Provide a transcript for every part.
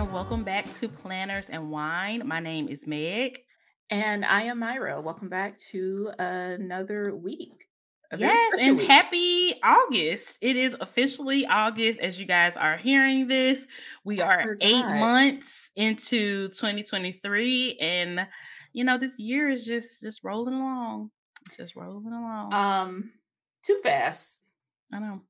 What's up, everybody, and welcome back to Planners and Wine. My name is Meg. And I am Myra. Welcome back to another week. Yes, and week. happy August. It is officially August as you guys are hearing this. We are eight months into 2023, and you know, this year is just just rolling along. Just rolling along. Um, too fast. I know.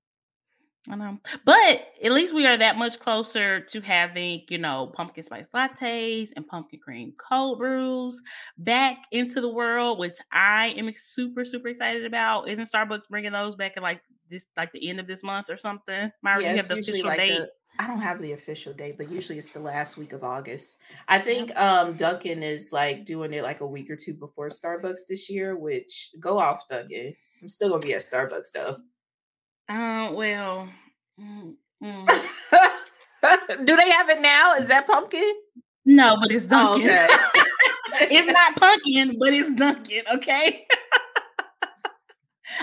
I know. But at least we are that much closer to having, you know, pumpkin spice lattes and pumpkin cream cold brews back into the world, which I am super, super excited about. Isn't Starbucks bringing those back in like this, like the end of this month or something? Myra, you have the official like date? The, I don't have the official date, but usually it's the last week of August. I think um Dunkin' is like doing it like a week or two before Starbucks this year, which go off Dunkin'. I'm still gonna be at Starbucks though. Uh, well, mm, mm. do they have it now? Is that pumpkin? No, but it's Dunkin'. Oh, okay. it's not pumpkin, but it's Dunkin'. Okay.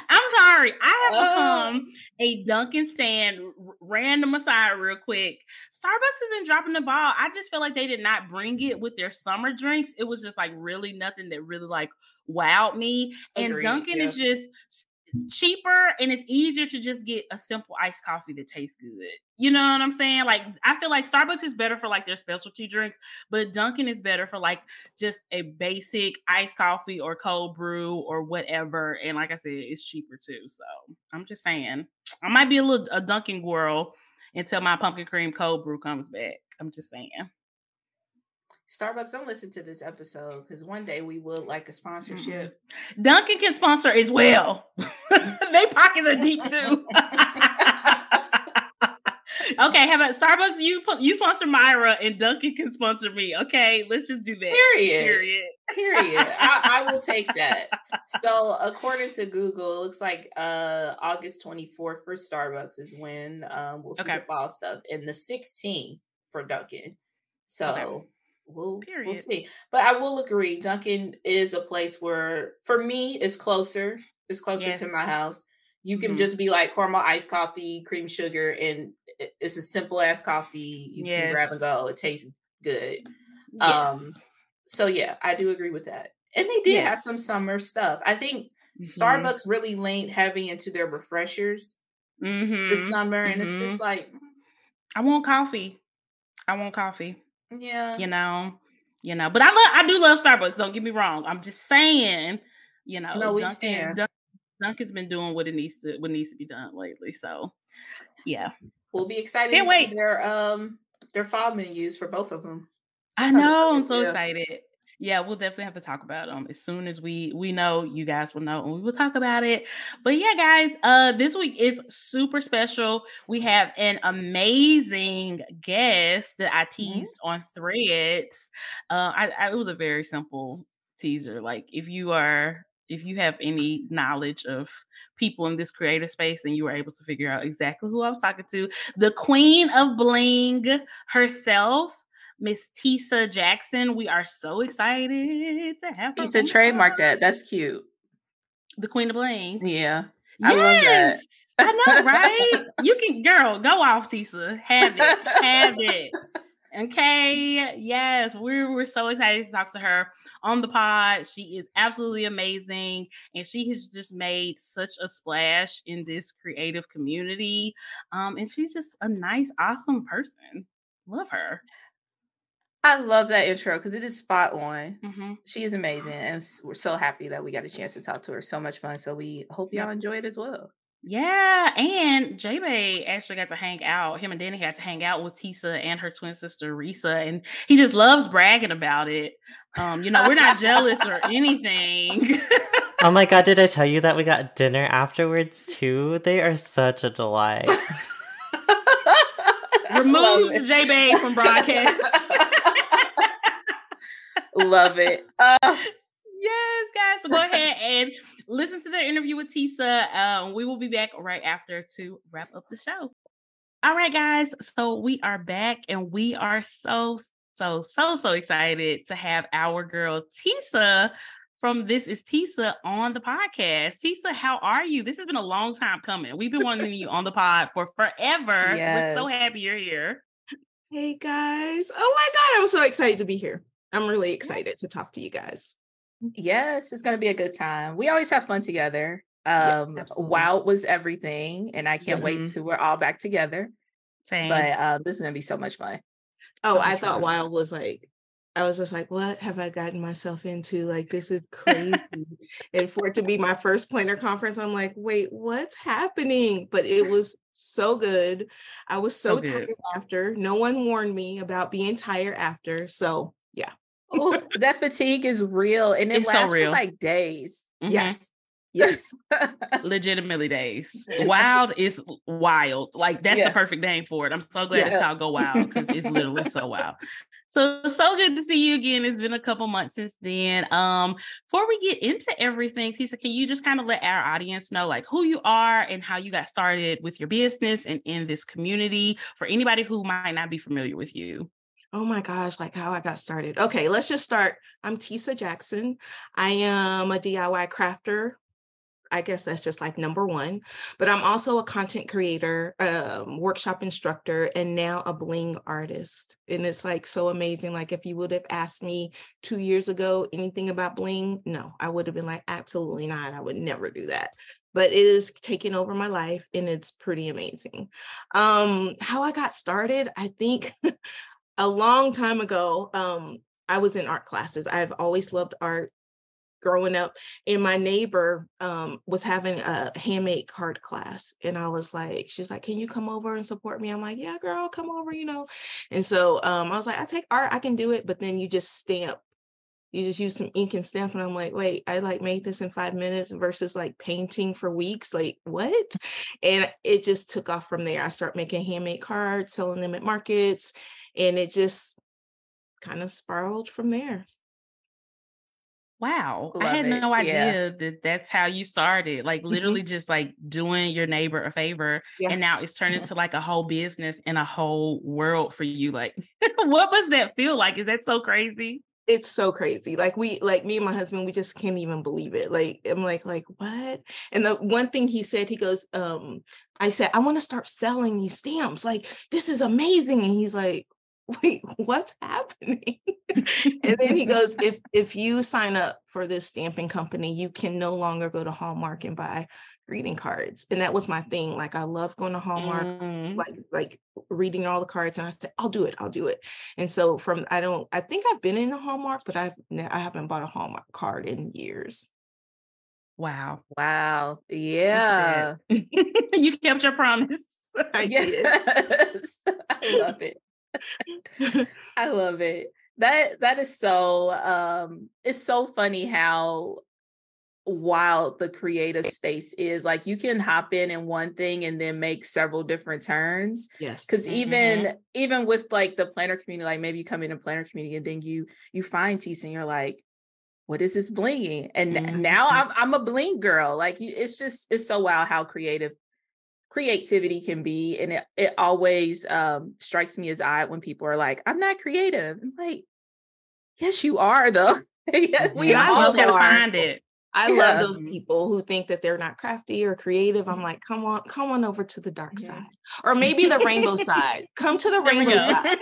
I'm sorry. I have become uh, a Dunkin' stand random aside real quick. Starbucks has been dropping the ball. I just feel like they did not bring it with their summer drinks. It was just like really nothing that really like wowed me. And Agreed, Dunkin' yeah. is just cheaper and it's easier to just get a simple iced coffee that tastes good. You know what I'm saying? Like I feel like Starbucks is better for like their specialty drinks, but Dunkin' is better for like just a basic iced coffee or cold brew or whatever. And like I said, it's cheaper too. So I'm just saying, I might be a little a Dunkin' girl until my pumpkin cream cold brew comes back. I'm just saying. Starbucks, don't listen to this episode because one day we will like a sponsorship. Mm-hmm. Dunkin' can sponsor as well. they pockets are deep too. okay, how about Starbucks? You you sponsor Myra and Dunkin' can sponsor me. Okay, let's just do that. Period. Period. Period. I, I, will take that. So, according to Google, it looks like uh August 24th for Starbucks is when um, we'll see okay. the fall stuff, and the 16th for Dunkin'. So. Okay we'll Period. we'll see. But I will agree, Dunkin' is a place where for me it's closer. It's closer yes. to my house. You can mm-hmm. just be like caramel iced coffee, cream sugar, and it's a simple ass coffee. You yes. can grab and go. It tastes good. Yes. Um so yeah, I do agree with that. And they did have some summer stuff. I think mm-hmm. Starbucks really leaned heavy into their refreshers mm-hmm. this summer, and it's just mm-hmm. like I want coffee. I want coffee. Yeah. You know, you know, but I love I do love Starbucks. Don't get me wrong. I'm just saying, you know, no, stand. Dunkin's been doing what it needs to what needs to be done lately. So yeah. We'll be excited Can't wait. their um their fall menus for both of them. I know, I'm so yeah. excited yeah, we'll definitely have to talk about them as soon as we we know. You guys will know, and we will talk about it. But yeah, guys, uh, this week is super special. We have an amazing guest that I mm-hmm. teased mm-hmm. on Threads. Uh, I, I, it was a very simple teaser. Like if you are if you have any knowledge of people in this creative space and you were able to figure out exactly who I was talking to, the queen of bling herself, Miss Tisa Jackson. We are so excited to have her. Tisa trademark that. That's cute. The Queen of Bling. Yeah. I love that. I know, right? you can, girl, go off, Tisa. Have it. Have it. Okay. Yes, we're we're so excited to talk to her on the pod. She is absolutely amazing, and she has just made such a splash in this creative community. Um, and she's just a nice, awesome person. Love her. I love that intro because it is spot on. Mm-hmm. She is amazing, and we're so happy that we got a chance to talk to her. So much fun. So we hope y'all enjoy it as well. Yeah, and J Bay actually got to hang out. Him and Danny got to hang out with Tisa and her twin sister Risa, and he just loves bragging about it. Um, you know, we're not jealous or anything. oh my god, did I tell you that we got dinner afterwards too? They are such a delight. Removes J Bay from broadcast. Love it. Uh, yes, guys. So go ahead and listen to the interview with Tisa. Um, we will be back right after to wrap up the show. All right, guys. So we are back and we are so, so, so, so excited to have our girl Tisa from This is Tisa on the podcast. Tisa, how are you? This has been a long time coming. We've been wanting you on the pod for forever. Yes. We're so happy you're here. Hey guys. Oh my God. I'm so excited to be here. I'm really excited to talk to you guys. Yes, it's going to be a good time. We always have fun together. Um, yeah, Wild was everything, and I can't mm-hmm. wait till we're all back together. Same. But um, this is going to be so much fun. Oh, I thought Wild was like I was just like, what have I gotten myself into? Like, this is crazy. and for it to be my first planner conference, I'm like, wait, what's happening? But it was so good. I was so, so tired after. No one warned me about being tired after. So, yeah. oh, that fatigue is real and it it's lasts so for like days. Mm-hmm. Yes. Yes. Legitimately days. Wild is wild. Like that's yeah. the perfect name for it. I'm so glad yes. it's all Go Wild because it's literally so wild. So so good to see you again. It's been a couple months since then. Um, before we get into everything, Tisa, can you just kind of let our audience know like who you are and how you got started with your business and in this community for anybody who might not be familiar with you? Oh my gosh, like how I got started. Okay, let's just start. I'm Tisa Jackson. I am a DIY crafter, I guess that's just like number one. But I'm also a content creator, um, workshop instructor, and now a bling artist. And it's like so amazing. Like if you would have asked me two years ago anything about bling, no, I would have been like, absolutely not. I would never do that. But it is taking over my life and it's pretty amazing. Um, how I got started, I think a long time ago, um, I was in art classes. I've always loved art growing up and my neighbor um, was having a handmade card class and i was like she was like can you come over and support me? I'm like yeah girl come over you know? And so um, i was like i take art i can do it but then you just stamp. You just use some ink and stamp and i'm like wait i like made this in five minutes versus like painting for weeks? Like what? And it just took off from there. I started making handmade cards selling them at markets and it just kind of spiraled from there Wow. Love I had it. no idea yeah. that that's how you started. Like mm-hmm. literally mm-hmm. just like doing your neighbor a favor. Yeah. And now it's turned mm-hmm. into like a whole business and a whole world for you. Like, what was that feel like? Is that so crazy? It's so crazy. Like we like me and my husband, we just can't even believe it. Like I'm like, like what? And the one thing he said, he goes, um, I said, I want to start selling these stamps. Like, this is amazing. And he's like, wait, what's happening? and then he goes, if if you sign up for this stamping company, you can no longer go to Hallmark and buy greeting cards. And that was my thing. Like I love going to Hallmark, mm. like like reading all the cards. And I said, I'll do it, I'll do it. And so from I don't I think I've been in a Hallmark, but I've I haven't bought a Hallmark card in years. Wow. Wow. Yeah. you kept your promise. I yes. I love it. I love it. That that is so um it's so funny how wild the creative space is. Like you can hop in in one thing and then make several different turns. Yes. Because mm-hmm. even even with like the planner community, like maybe you come in a planner community and then you you find Tisa and you're like, what is this blinging? And mm-hmm. now I'm I'm a bling girl. Like you, it's just it's so wild how creative creativity can be and it, it always um, strikes me as odd when people are like i'm not creative i'm like yes you are though we yeah, all gotta find it I yeah. love those people who think that they're not crafty or creative. I'm like, come on, come on over to the dark yeah. side, or maybe the rainbow side. Come to the rainbow side.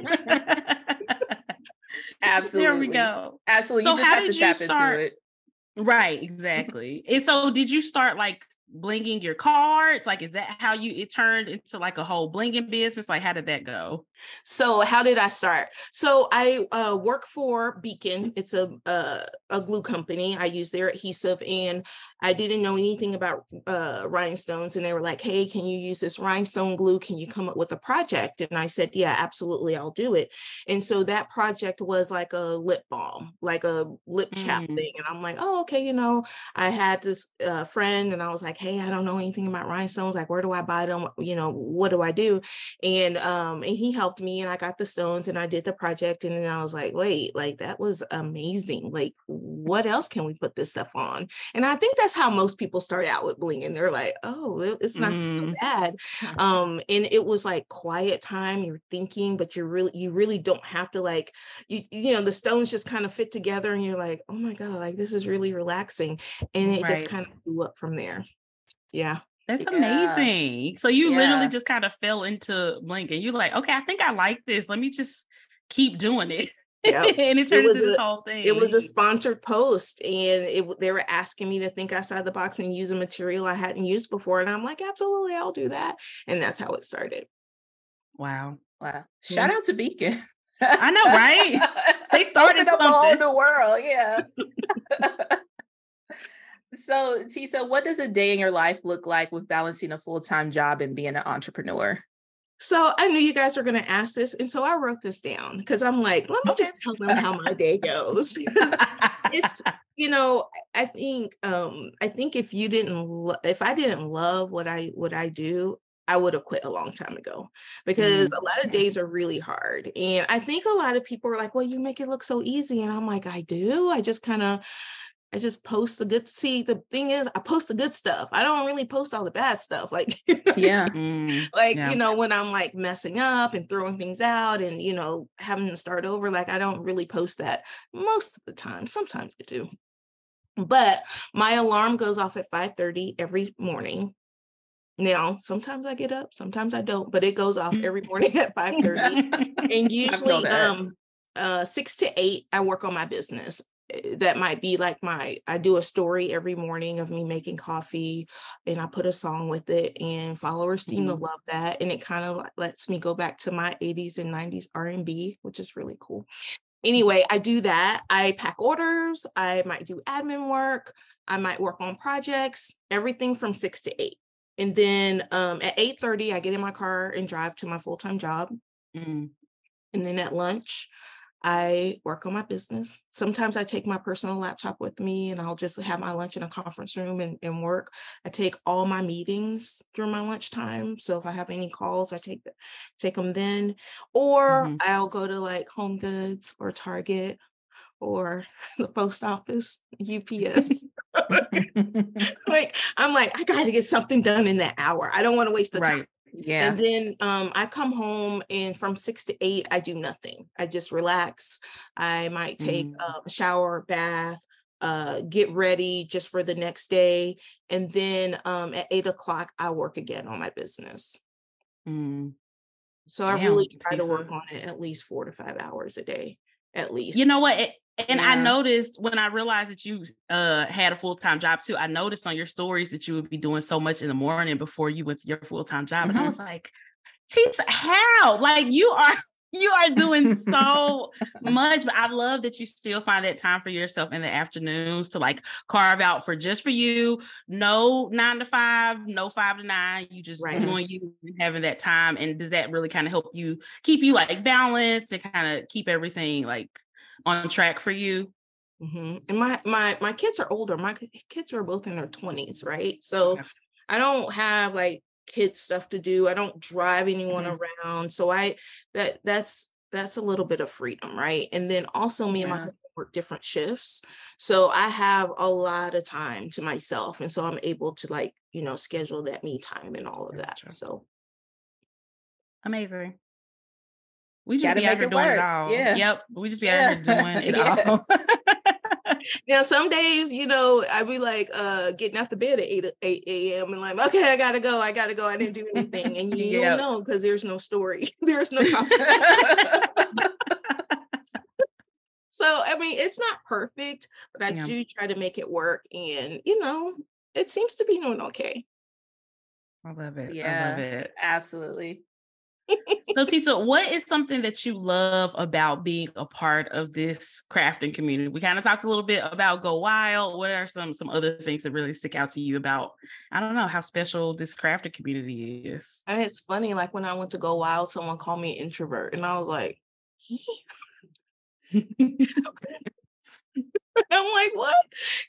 Absolutely. There we go. Absolutely. So you just have to tap start... into it. Right, exactly. and so did you start like blinging your cards? Like, is that how you it turned into like a whole blinging business? Like, how did that go? So, how did I start? So, I uh, work for Beacon. It's a, a a glue company. I use their adhesive, and I didn't know anything about uh, rhinestones. And they were like, "Hey, can you use this rhinestone glue? Can you come up with a project?" And I said, "Yeah, absolutely, I'll do it." And so that project was like a lip balm, like a lip chap mm. thing. And I'm like, "Oh, okay." You know, I had this uh, friend, and I was like, "Hey, I don't know anything about rhinestones. Like, where do I buy them? You know, what do I do?" And um, and he helped me, and I got the stones, and I did the project, and then I was like, "Wait, like that was amazing. Like, what else can we put this stuff on?" And I think that's how most people start out with bling, and they're like, "Oh, it's not mm. so bad." Um, and it was like quiet time. You're thinking, but you're really you really don't have to like you you know the stones just kind of fit together, and you're like, "Oh my god, like this is really relaxing," and it right. just kind of blew up from there. Yeah. That's yeah. amazing. So you yeah. literally just kind of fell into bling and you're like, okay, I think I like this. Let me just keep doing it. Yep. and it turned it into this whole thing. It was a sponsored post, and it they were asking me to think outside the box and use a material I hadn't used before. And I'm like, absolutely, I'll do that. And that's how it started. Wow. Wow. Shout out to Beacon. I know, right? They started up all the world. Yeah. so, Tisa, what does a day in your life look like with balancing a full time job and being an entrepreneur? So I knew you guys were going to ask this. And so I wrote this down because I'm like, let me okay. just tell them how my day goes. it's, you know, I think, um, I think if you didn't, lo- if I didn't love what I, what I do, I would have quit a long time ago because mm. a lot of days are really hard. And I think a lot of people are like, well, you make it look so easy. And I'm like, I do. I just kind of, I just post the good. See, the thing is, I post the good stuff. I don't really post all the bad stuff. Like, yeah, mm, like yeah. you know, when I'm like messing up and throwing things out, and you know, having to start over. Like, I don't really post that most of the time. Sometimes I do, but my alarm goes off at 5:30 every morning. Now, sometimes I get up, sometimes I don't, but it goes off every morning at 5:30, and usually, um, uh, six to eight, I work on my business. Eh, that might be like my i do a story every morning of me making coffee and i put a song with it and followers seem mm-hmm. to love that and it kind of lets me go back to my 80s and 90s r&b which is really cool anyway i do that i pack orders i might do admin work i might work on projects everything from 6 to 8 and then um, at 8:30 i get in my car and drive to my full-time job mm-hmm. and then at lunch I work on my business. Sometimes I take my personal laptop with me and I'll just have my lunch in a conference room and, and work. I take all my meetings during my lunchtime. So if I have any calls, I take the, take them then. Or mm-hmm. I'll go to like Home Goods or Target or the post office, UPS. like I'm like, I gotta get something done in that hour. I don't want to waste the right. time. Yeah. And then um, I come home and from six to eight, I do nothing. I just relax. I might take mm. a shower, bath, uh, get ready just for the next day. And then um, at eight o'clock, I work again on my business. Mm. So Damn, I really try to work on it at least four to five hours a day, at least. You know what? It, and yeah. I noticed when I realized that you uh, had a full time job too, I noticed on your stories that you would be doing so much in the morning before you went to your full time job. Mm-hmm. And I was like, Tisa, how? Like you are you are doing so much, but I love that you still find that time for yourself in the afternoons to like carve out for just for you. No nine to five, no five to nine. You just right. doing you and having that time. And does that really kind of help you keep you like balanced to kind of keep everything like on track for you? Mm-hmm. And my my my kids are older. My kids are both in their twenties, right? So I don't have like kid stuff to do. I don't drive anyone mm-hmm. around. So I that that's that's a little bit of freedom, right? And then also me yeah. and my husband work different shifts. So I have a lot of time to myself. And so I'm able to like, you know, schedule that me time and all of that. So amazing. We just be out here doing work. it all. Yeah. Yep. We just be out here doing it all. now some days, you know, I be like uh getting out the bed at 8 8 a.m. and like, okay, I gotta go. I gotta go. I didn't do anything. And you, yep. don't know because there's no story. there's no So I mean it's not perfect, but I yeah. do try to make it work. And you know, it seems to be doing okay. I love it. Yeah, I love it. Absolutely so Tisa, what is something that you love about being a part of this crafting community? We kind of talked a little bit about Go Wild. What are some some other things that really stick out to you about I don't know how special this crafting community is? And it's funny, like when I went to Go Wild, someone called me introvert, and I was like, I'm like, what?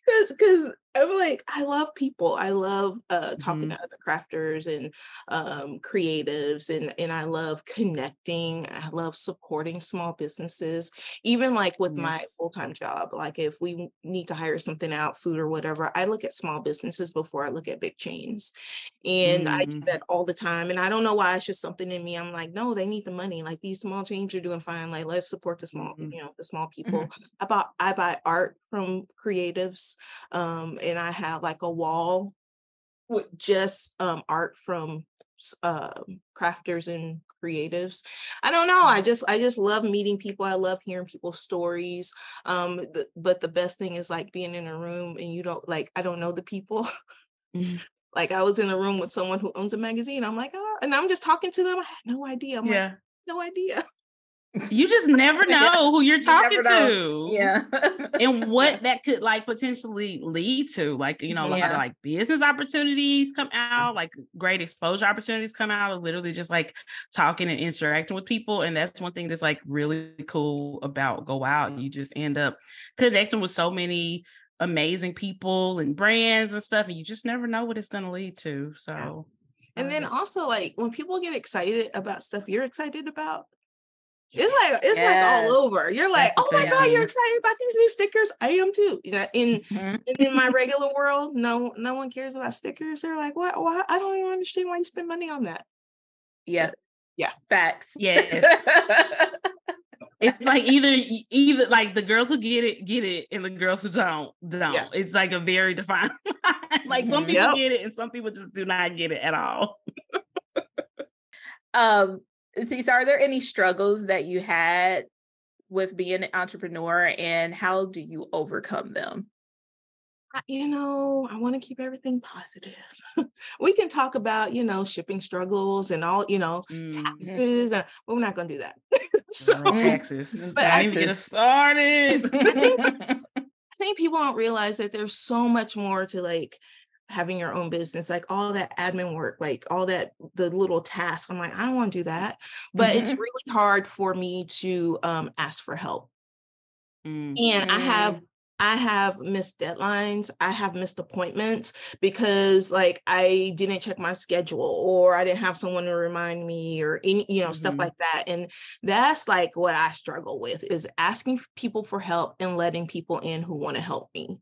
Because because I'm like, I love people. I love uh, talking mm-hmm. to other crafters and um, creatives, and and I love connecting. I love supporting small businesses, even like with yes. my full time job. Like if we need to hire something out, food or whatever, I look at small businesses before I look at big chains, and mm-hmm. I do mm-hmm. that all the time. And I don't know why it's just something in me. I'm like, no, they need the money. Like these small chains are doing fine. Like let's support the small, mm-hmm. you know, the small people. Mm-hmm. I buy I buy art from creatives. Um, and I have like a wall with just um, art from uh, crafters and creatives i don't know i mm-hmm. just i just love meeting people i love hearing people's stories um the, but the best thing is like being in a room and you don't like i don't know the people mm-hmm. like i was in a room with someone who owns a magazine i'm like oh and i'm just talking to them i had no idea I'm yeah like, no idea you just never know who you're talking you to. Yeah. and what that could like potentially lead to. Like, you know, yeah. like business opportunities come out, mm-hmm. like great exposure opportunities come out of literally just like talking and interacting with people. And that's one thing that's like really cool about Go Wild. You just end up connecting with so many amazing people and brands and stuff. And you just never know what it's gonna lead to. So and then also like when people get excited about stuff you're excited about it's like it's yes. like all over. You're like, That's oh my god, you're excited about these new stickers. I am too. You know, in mm-hmm. in my regular world, no no one cares about stickers. They're like, what? Why? I don't even understand why you spend money on that. Yeah, yeah, facts. Yes. it's like either either like the girls who get it get it, and the girls who don't don't. Yes. It's like a very defined. like some people yep. get it, and some people just do not get it at all. um so are there any struggles that you had with being an entrepreneur and how do you overcome them? You know, I want to keep everything positive. we can talk about, you know, shipping struggles and all, you know, mm-hmm. taxes, but we're not going to do that. so taxes. But I need to get started. I, think, I think people don't realize that there's so much more to like having your own business, like all that admin work, like all that the little tasks. I'm like, I don't want to do that. But it's mm-hmm. really hard for me to um, ask for help. Mm-hmm. And I have I have missed deadlines. I have missed appointments because like I didn't check my schedule or I didn't have someone to remind me or any, you know, mm-hmm. stuff like that. And that's like what I struggle with is asking people for help and letting people in who want to help me.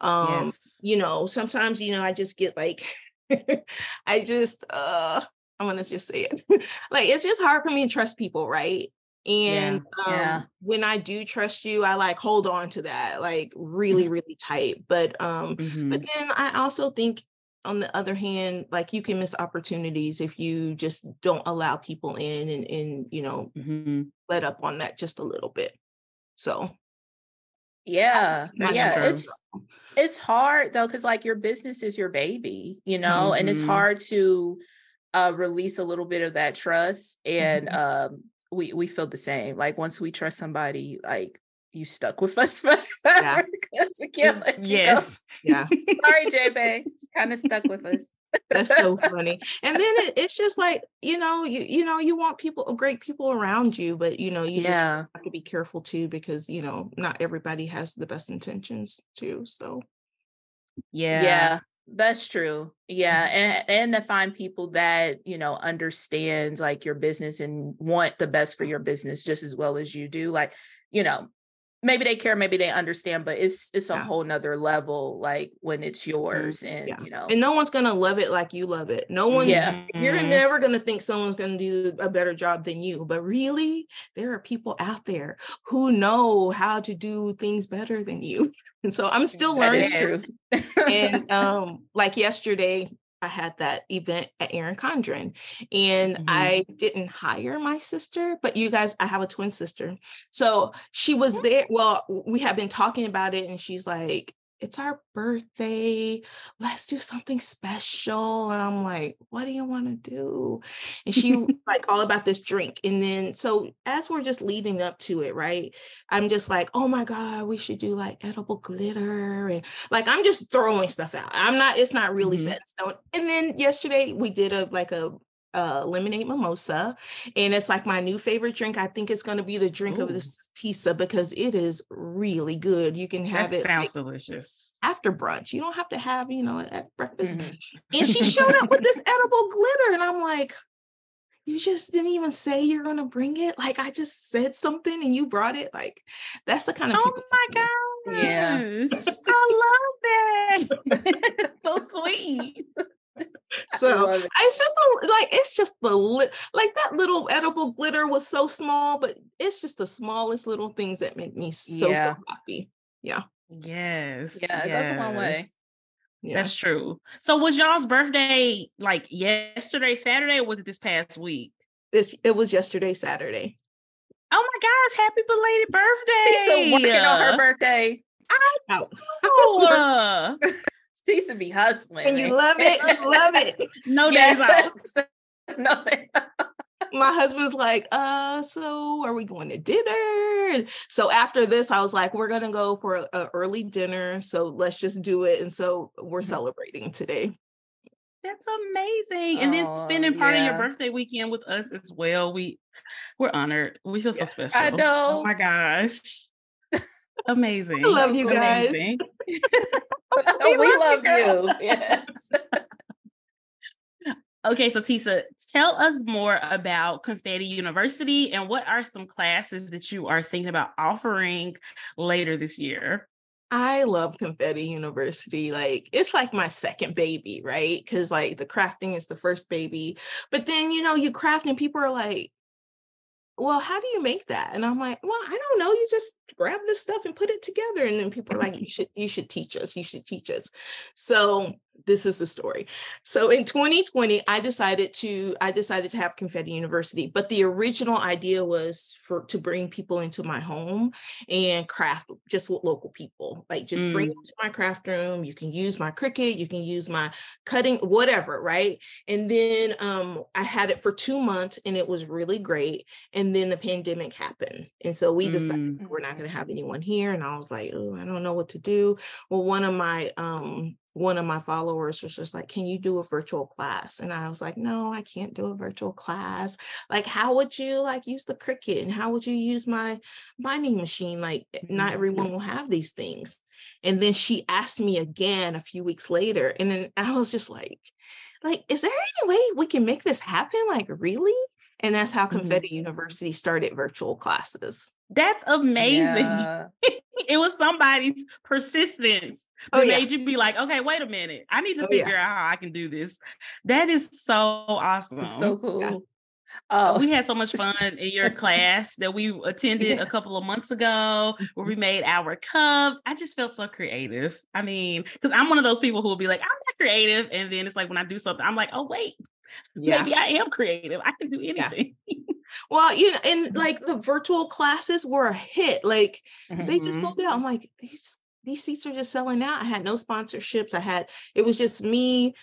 Um, yes. you know, sometimes, you know, I just get like I just uh I'm gonna just say it. like it's just hard for me to trust people, right? And yeah, um, yeah. when I do trust you, I like hold on to that like really, mm-hmm. really tight. But um, mm-hmm. but then I also think on the other hand, like you can miss opportunities if you just don't allow people in and, and you know, mm-hmm. let up on that just a little bit. So yeah, yeah, it's it's hard though, because like your business is your baby, you know, and it's mm-hmm. hard to uh release a little bit of that trust and mm-hmm. um we we feel the same. Like once we trust somebody, like you stuck with us forever. Yeah. I can't mm, let you yes. go. Yeah. Sorry, J Bay. kind of stuck with us. That's so funny. And then it, it's just like, you know, you you know, you want people uh, great people around you, but you know, you yeah. have to be careful too because you know, not everybody has the best intentions too. So yeah. Yeah. That's true. Yeah. Mm-hmm. And and to find people that, you know, understand like your business and want the best for your business just as well as you do. Like, you know, maybe they care, maybe they understand, but it's it's a yeah. whole nother level like when it's mm-hmm. yours and yeah. you know. And no one's gonna love it like you love it. No one yeah. you're mm-hmm. never gonna think someone's gonna do a better job than you. But really, there are people out there who know how to do things better than you. And so I'm still learning. True. and um, like yesterday, I had that event at Erin Condren and mm-hmm. I didn't hire my sister, but you guys, I have a twin sister. So she was there. Well, we have been talking about it and she's like, it's our birthday. Let's do something special. And I'm like, what do you want to do? And she like all about this drink. And then so as we're just leading up to it, right? I'm just like, oh my God, we should do like edible glitter. And like I'm just throwing stuff out. I'm not, it's not really mm-hmm. set in stone. And then yesterday we did a like a uh, lemonade mimosa. And it's like my new favorite drink. I think it's going to be the drink Ooh. of this Tisa because it is really good. You can have that it. Sounds like, delicious. After brunch. You don't have to have, you know, at breakfast. Mm-hmm. And she showed up with this edible glitter. And I'm like, you just didn't even say you're going to bring it. Like I just said something and you brought it. Like that's the kind of. Oh my God. Yeah. I love that. so sweet so it. it's just a, like it's just the li- like that little edible glitter was so small, but it's just the smallest little things that make me so yeah. so happy. Yeah. Yes. Yeah, it yes. goes a long way. Yeah. That's true. So was y'all's birthday like yesterday, Saturday, or was it this past week? This it was yesterday, Saturday. Oh my gosh, happy belated birthday. So working on her birthday. I know. Tisa be hustling. And you love it. You love it. No days off. no days my husband's like, uh, so are we going to dinner? so after this, I was like, we're gonna go for an early dinner. So let's just do it. And so we're mm-hmm. celebrating today. That's amazing. And then spending part yeah. of your birthday weekend with us as well. We we're honored. We feel yes, so special. I know. Oh my gosh. Amazing. I love you guys. we, we, love, love you. you. Yes. Okay, so Tisa, tell us more about Confetti University and what are some classes that you are thinking about offering later this year? I love Confetti University. Like it's like my second baby, right? Because like the crafting is the first baby. But then, you know, you craft and people are like, well, how do you make that? And I'm like, well, I don't know. You just grab this stuff and put it together. And then people are like, you should, you should teach us. You should teach us. So this is the story. So in 2020, I decided to I decided to have Confetti University, but the original idea was for to bring people into my home and craft just with local people. Like just mm. bring them to my craft room. You can use my Cricut, you can use my cutting, whatever, right? And then um, I had it for two months and it was really great. And then the pandemic happened. And so we decided mm. we're not gonna have anyone here. And I was like, oh, I don't know what to do. Well, one of my um one of my followers was just like, Can you do a virtual class? And I was like, No, I can't do a virtual class. Like, how would you like use the Cricut? And how would you use my binding machine? Like, eh, not mm-hmm. everyone will have these things. And then she asked me again a few weeks later. And then I was just like, like, is there any way we can make this happen? Like, really? And that's how mm-hmm. Confetti mm-hmm. University started virtual classes. That's amazing. Yeah. it was somebody's persistence that oh, yeah. made you be like, okay, wait a minute. I need to oh, figure yeah. out how I can do this. That is so awesome. It's so cool. Yeah. Oh, we had so much fun in your class that we attended a couple of months ago where we mm-hmm. made our cups. I just felt so creative. I mean, because I'm one of those people who will be like, I'm not creative. And then it's like when I do something, I'm like, oh, wait, yeah. maybe I am creative. I can do anything. Well, you know, and like the virtual classes were a hit. Like mm-hmm. they just sold mm-hmm. out. I'm like, these these seats are just selling out. I had no sponsorships. I had it was just me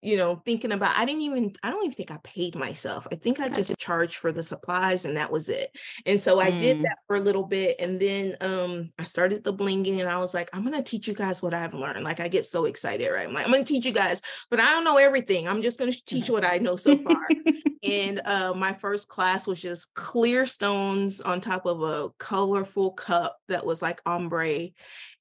you know, thinking about, I didn't even, I don't even think I paid myself. I think I just charged for the supplies and that was it. And so I mm. did that for a little bit. And then um, I started the blinging and I was like, I'm going to teach you guys what I've learned. Like I get so excited, right? I'm like, I'm going to teach you guys, but I don't know everything. I'm just going to teach what I know so far. and uh, my first class was just clear stones on top of a colorful cup that was like ombre.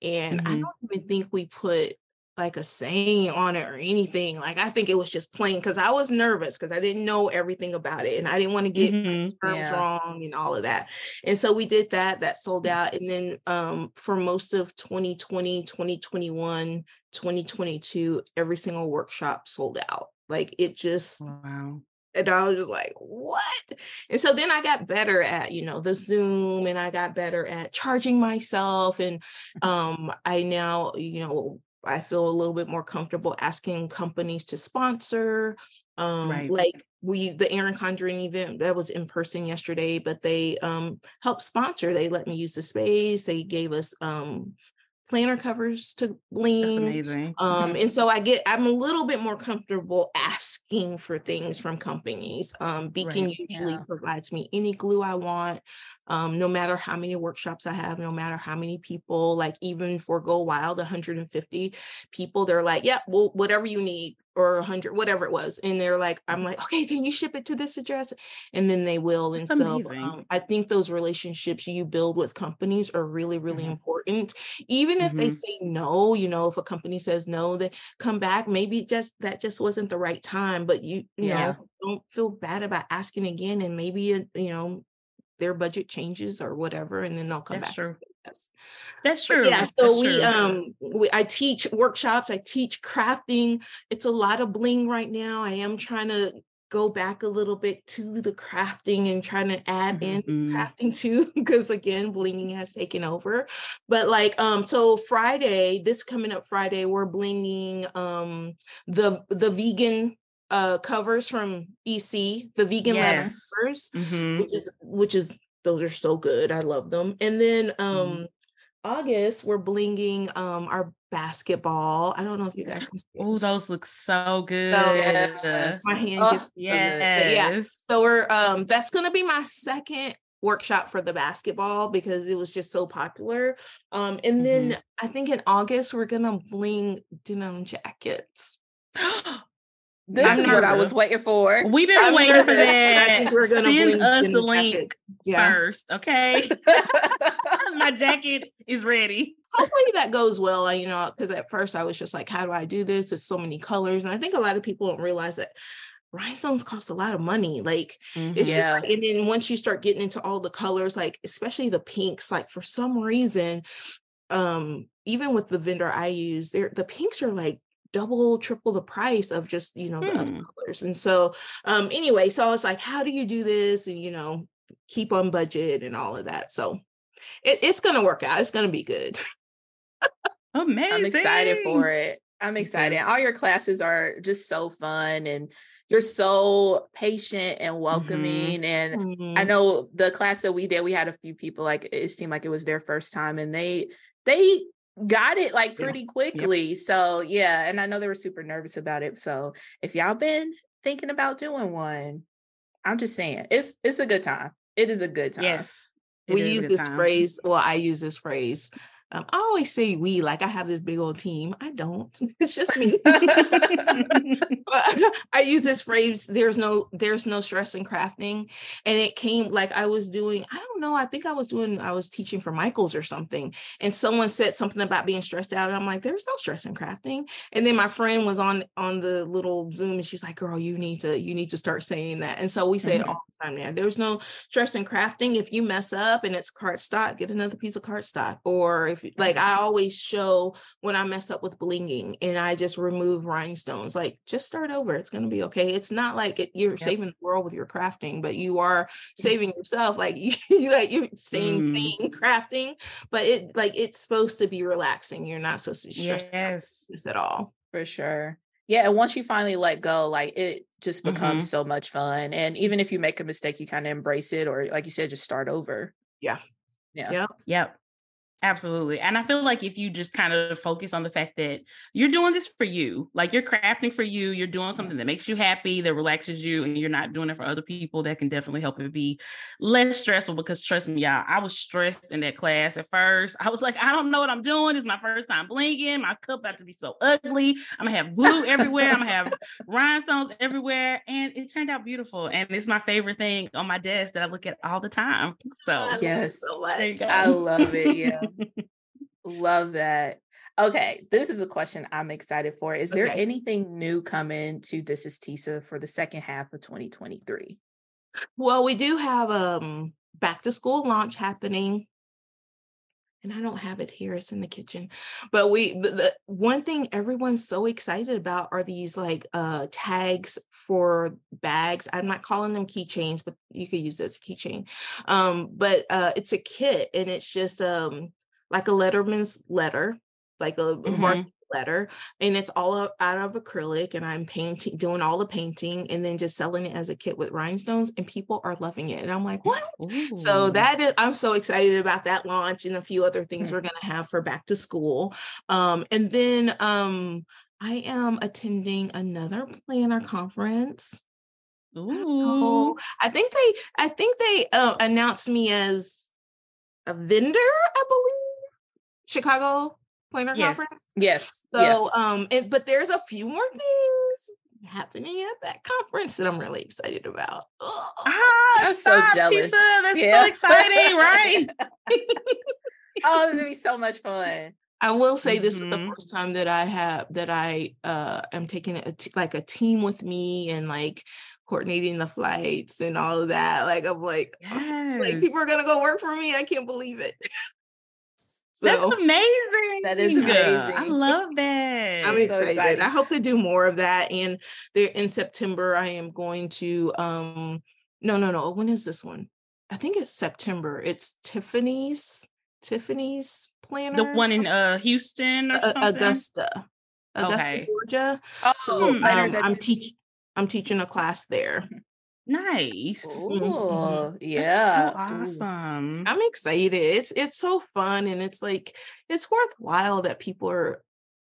And mm-hmm. I don't even think we put like a saying on it or anything. Like I think it was just plain because I was nervous because I didn't know everything about it and I didn't want to get mm-hmm. terms yeah. wrong and all of that. And so we did that, that sold mm. out. And then um, for most of 2020, 2021, 2022, every single workshop sold out. Like it just wow. And I was just like, what? And so then I got better at, you know, the Zoom and I got better at charging myself. And um, I now, you know, I feel a little bit more comfortable asking companies to sponsor. Um, right. Like we, the Erin Condren event that was in person yesterday, but they um, helped sponsor. They let me use the space. They gave us um, planner covers to bling. amazing. Um, and so I get I'm a little bit more comfortable asking for things from companies. Um, Beacon right. usually yeah. provides me any glue I want. Um, no matter how many workshops I have, no matter how many people, like even for Go Wild, 150 people, they're like, yeah, well, whatever you need or a 100 whatever it was and they're like i'm like okay can you ship it to this address and then they will and That's so um, i think those relationships you build with companies are really really mm-hmm. important even if mm-hmm. they say no you know if a company says no they come back maybe just that just wasn't the right time but you you yeah. know don't feel bad about asking again and maybe you know their budget changes or whatever and then they'll come That's back true. That's true. Yeah. So That's we true. um we, I teach workshops, I teach crafting. It's a lot of bling right now. I am trying to go back a little bit to the crafting and trying to add in Mhm. crafting too because again blinging has taken over but like um so friday this coming up friday we're blinging um the the vegan uh covers from ec the vegan leather Yes. covers Mhm. which is which is those are so good i love them and then um august we're blinging um our basketball i don't know if you guys can see. Oh, those look so good. Yes. my hand Oh, gets so good. Yeah. So we're um that's gonna be my second workshop for the basketball because it was just so popular. Um and then I think in August we're gonna bling denim jackets. This I'm is what I was waiting for. We've been I'm waiting for nervous, but I that. think we're gonna Send bling us the link. Yeah. first, okay? My jacket is ready. Hopefully that goes well. I, you know, because at first I was just like, how do I do this? There's so many colors. And I think a lot of people don't realize that rhinestones cost a lot of money. Like It's Yeah. just like, and then once you start getting into all the colors, like especially the pinks, like for some reason, um, even with the vendor I use, there the pinks are like double, triple the price of just you know the other Hmm. colors. And so, um, anyway, so I was like, how do you do this? And you know, keep on budget and all of that. So it, it's gonna work out. It's gonna be good. Amazing. I'm excited for it. I'm excited. All your classes are just so fun and you're so patient and welcoming. And I Mhm. know the class that we did, we had a few people like it seemed like it was their first time and they they got it like Yeah. pretty quickly. So yeah, and I know they were super nervous about it. So if y'all been thinking about doing one, I'm just saying it's it's a good time. It is a good time. Yes. it we use this time. phrase. Well, I use this phrase. Um, I always say we, like I have this big old team. I don't. It's just me. I use this phrase. There's no, there's no stress in crafting, and it came like I was doing. I don't know. I think I was doing. I was teaching for Michaels or something, and someone said something about being stressed out, and I'm like, there's no stress in crafting. And then my friend was on on the little Zoom, and she's like, girl, you need to, you need to start saying that. And so we say it Mhm. all the time now. There's no stress in crafting. If you mess up and it's cardstock, get another piece of cardstock. Or if like I always show when I mess up with blinging and I just remove rhinestones, like just start over. It's gonna be okay. It's not like it, you're saving the world with your crafting, but you are saving yourself. Like you like you're staying Mm. sane crafting, but it like it's supposed to be relaxing. You're not supposed to be stressed out yes. this at all. For sure. Yeah. And once you finally let go, like it just becomes so much fun. And even if you make a mistake, you kind of embrace it or like you said, just start over. Yeah. Yeah. Yeah. Yep. Absolutely. And I feel like if you just kind of focus on the fact that you're doing this for you, like you're crafting for you, you're doing something that makes you happy, that relaxes you, and you're not doing it for other people, that can definitely help it be less stressful. Because trust me, y'all, I was stressed in that class at first. I was like, I don't know what I'm doing. It's my first time blinging. My cup about to be so ugly. I'm gonna have glue everywhere. I'm gonna have rhinestones everywhere. And it turned out beautiful. And it's my favorite thing on my desk that I look at all the time. So I love it yes. so there you go. I love it. Yeah. love that. Okay. This is a question I'm excited for. Is there anything new coming to This is Tisa for the second half of 2023? Well, we do have um back to school launch happening. And I don't have it here, it's in the kitchen. But we the, the one thing everyone's so excited about are these like uh tags for bags. I'm not calling them keychains, but you could use it as a keychain. Um, but uh it's a kit and it's just um like a letterman's letter, like a Mhm. letter and it's all out of acrylic and i'm painting doing all the painting and then just selling it as a kit with rhinestones and people are loving it and i'm like what so that is i'm so excited about that launch and a few other things Mm. we're going to have for back to school um and then um i am attending another planner conference I. Ooh. I think they I think they uh, announced me as a vendor, I believe. Chicago Planner Yes. Conference. Yes. So yeah. um and, but there's a few more things happening at that conference that I'm really excited about. Ugh. Ah, I'm so stop, jealous. Tisa. That's Yeah. so exciting, right? oh, this is gonna be so much fun. I will say this is the Mhm. first time that I have that I uh am taking a t- like a team with me and like coordinating the flights and all of that. Like I'm like, oh, like people are gonna go work for me. I can't believe it. So, That's amazing. That is amazing. I love that. I'm so excited. So I hope to do more of that. And there in September, I am going to um no no no. When is this one? I think it's September. It's Tiffany's Tiffany's planner. The one in uh Houston or uh, Augusta. Augusta, okay. Georgia. Oh, so um, I'm teaching I'm teaching a class there. Mm-hmm. Nice. Oh, yeah. So awesome. I'm excited. It's it's so fun and it's like it's worthwhile that people are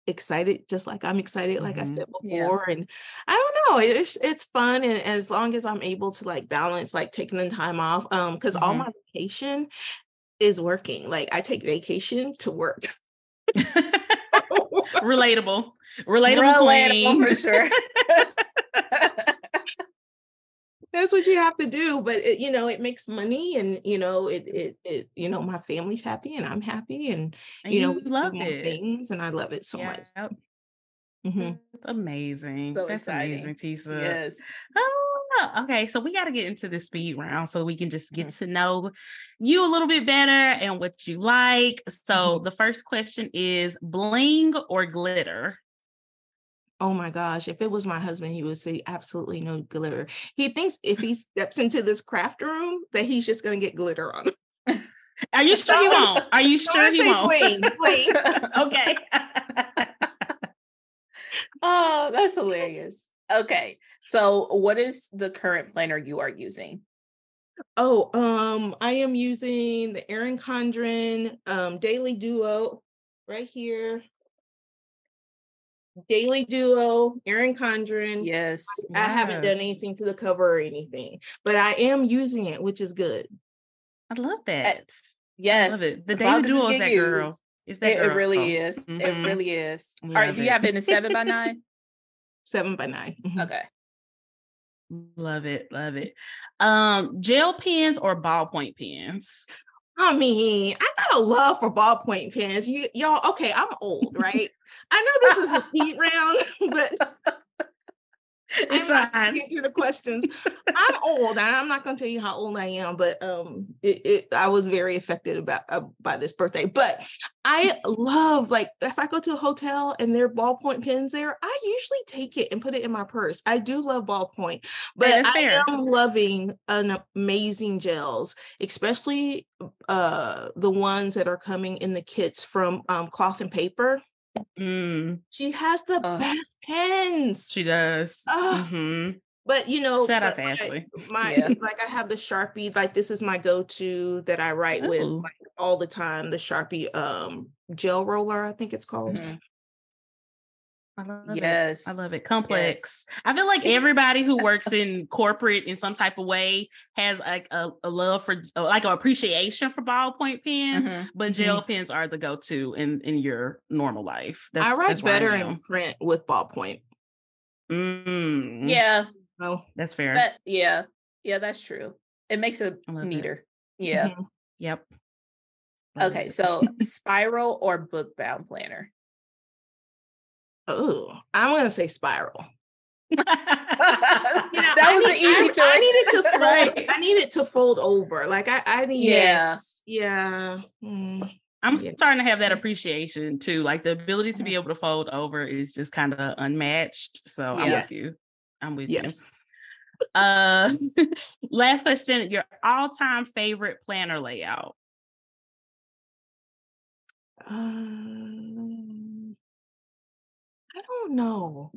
excited just like I'm excited like mm-hmm. I said before yeah. and I don't know it's it's fun and as long as I'm able to like balance like taking the time off um cuz mm-hmm. all my vacation is working like I take vacation to work relatable relatable, relatable for sure that's what you have to do but it, you know it makes money and you know it, it it you know my family's happy and i'm happy and, and you, know we love it things and i love it so yeah. much mm-hmm. That's amazing. So That's exciting. amazing, Tisa. Yes. Oh, okay. So we got to get into the speed round so we can just get mm-hmm. to know you a little bit better and what you like. So mm-hmm. the first question is bling or glitter? Oh my gosh, if it was my husband, he would say absolutely no glitter. He thinks if he steps into this craft room that he's just going to get glitter on. Are you sure he won't? Are you sure he won't? Wait, wait. okay. oh, that's hilarious. Okay. So, what is the current planner you are using? Oh, um, I am using the Erin Condren um Daily Duo right here. Daily Duo, Erin Condren. Yes. I, yes. haven't done anything to the cover or anything, but I am using it, which is good. I love that. yes. I love it. The as Daily Duo is that used. girl. Is that it, girl. it really is. Mm-hmm. It really is. Love All right. Do you have it in a seven by nine? Seven by 9 mm-hmm. Okay. Love it. Love it. Um, gel pens or ballpoint pens? I mean, I got a love for ballpoint pens. You y'all, okay, I'm old, right? I know this is a heat round, but it's I'm fine. Get through the questions. I'm old, and I'm not going to tell you how old I am, but um, it, it I was very affected about uh, by this birthday. But I love like if I go to a hotel and there are ballpoint pens there, I usually take it and put it in my purse. I do love ballpoint, but I am loving an amazing gels, especially uh the ones that are coming in the kits from um, cloth and paper. Mm. She has the uh, best pens. She does. Mm-hmm. But you know, shout out to my, Ashley. My yeah. like I have the Sharpie, like this is my go-to that I write Ooh. with like all the time. The Sharpie um gel roller, I think it's called. Mm-hmm. I love yes. it. I love it. Complex. Yes. I feel like everybody who works in corporate in some type of way has like a, a love for uh, like an appreciation for ballpoint pens, mm-hmm. but gel mm-hmm. pens are the go-to in in your normal life. That's, I write better in print with ballpoint. Mm. Yeah. Oh, that's fair. That, yeah. Yeah, that's true. It makes it neater. It. Yeah. Mm-hmm. Yep. okay, so spiral or book bound planner? Oh, I'm gonna say spiral. you know, that was an easy I, choice. I needed to fold. I needed to fold over. Like I, I need. Yeah. Yeah. Mm. I'm yeah. starting to have that appreciation too. Like the ability to be mm-hmm. able to fold over is just kind of unmatched. So yes. I'm with you. I'm with yes. you. Uh, last question: Your all-time favorite planner layout? Um, I don't know.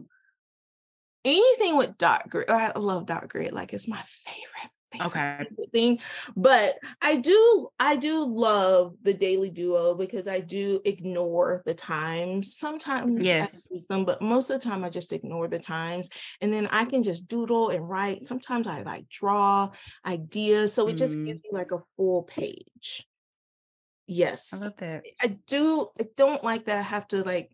Anything with dot grid. I love dot grid. Like it's my favorite. favorite okay. Thing, but I do, I do love the daily duo because I do ignore the times. Sometimes yes. I use them, but most of the time I just ignore the times, and then I can just doodle and write. Sometimes I like draw ideas, so it just mm. gives you like a full page. Yes, I love that. I do. I don't like that I have to like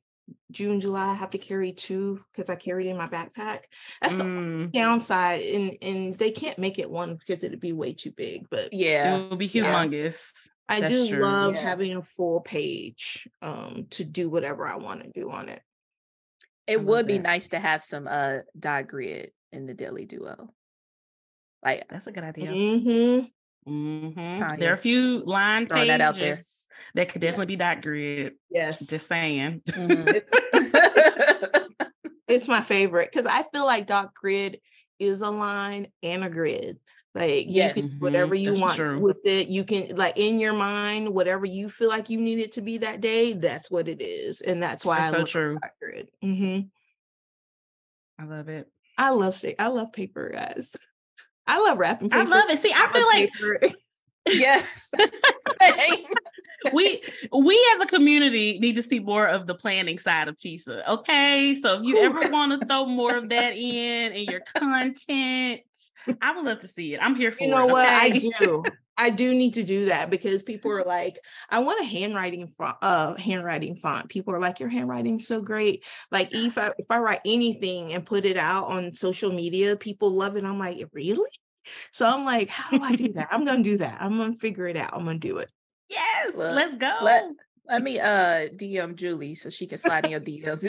June, July, I have to carry two because I carried in my backpack. That's mm. the downside, and and they can't make it one because it'd be way too big. But yeah, it would be humongous. I That's do true. love yeah. having a full page um to do whatever I want to do on it. It would be nice to have some uh dot grid in the daily duo. Like that's a good idea. Mm-hmm. Mm-hmm. There are a few line pages. that out there That could definitely yes. be dot grid. Yes. Just saying. Mm-hmm. it's my favorite because I feel like dot grid is a line and a grid. Like yes, can, whatever you that's want true. with it, you can like in your mind, whatever you feel like you need it to be that day, that's what it is. And that's why that's I so love true. grid. Mm-hmm. I love it. I love say I love paper, guys. I love wrapping paper. I love it. See, I, I feel like paper. yes. we we as a community need to see more of the planning side of Tisa. Okay. So if you Ooh. ever want to throw more of that in in your content, I would love to see it. I'm here for you know it, what okay? I do. I do need to do that because people are like, I want a handwriting font, uh, handwriting font. People are like, your handwriting's so great. Like if I if I write anything and put it out on social media, people love it. I'm like, really? So I'm like, how do I do that? I'm gonna do that. I'm gonna figure it out. I'm gonna do it. Yes, let's go. Let, let me uh DM Julie so she can slide in your DMs.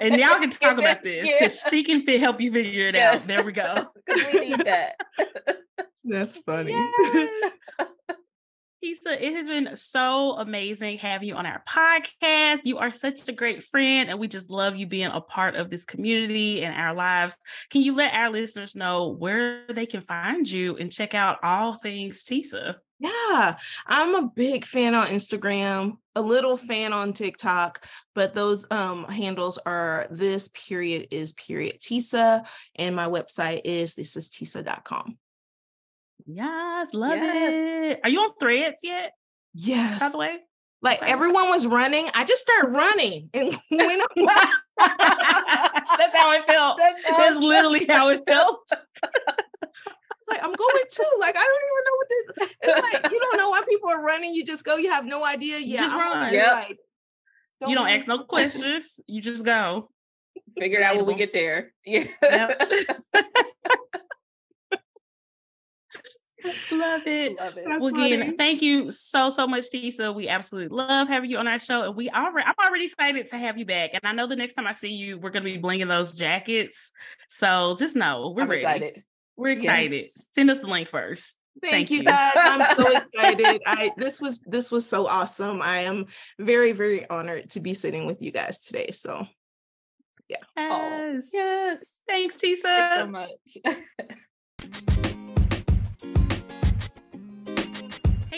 and y'all can talk about this because yeah. she can help you figure it yes. out. There we go. Because we need that. That's funny. Yes. Tisa, it has been so amazing having you on our podcast. You are such a great friend, and we just love you being a part of this community and our lives. Can you let our listeners know where they can find you and check out all things Tisa? Yeah, I'm a big fan on Instagram, a little fan on TikTok, but those um, handles are this period is period Tisa, and my website is this is tisa.com. Yes, love yes. it. Are you on threads yet? Yes. By the way, like okay. everyone was running, I just started running and went That's how it felt. That's, how That's literally how it felt. It's like I'm going too. Like I don't even know what this. It's like you don't know why people are running. You just go. You have no idea. Yeah, just run. Yeah. Like, don't you don't ask no questions. You just go. Figure it out when we get there. Yeah. Yep. Love it. Love it. well, again, thank you so so much, Tisa. We absolutely love having you on our show, and we already I'm already excited to have you back. And I know the next time I see you, we're gonna be blinging those jackets. So just know we're I'm ready. Excited. We're excited. Yes. Send us the link first. Thank, Thank you, guys. I'm so excited. I this was this was so awesome. I am very very honored to be sitting with you guys today. So yeah. Yes. Oh, yes. Thanks, Tisa. Thanks so much.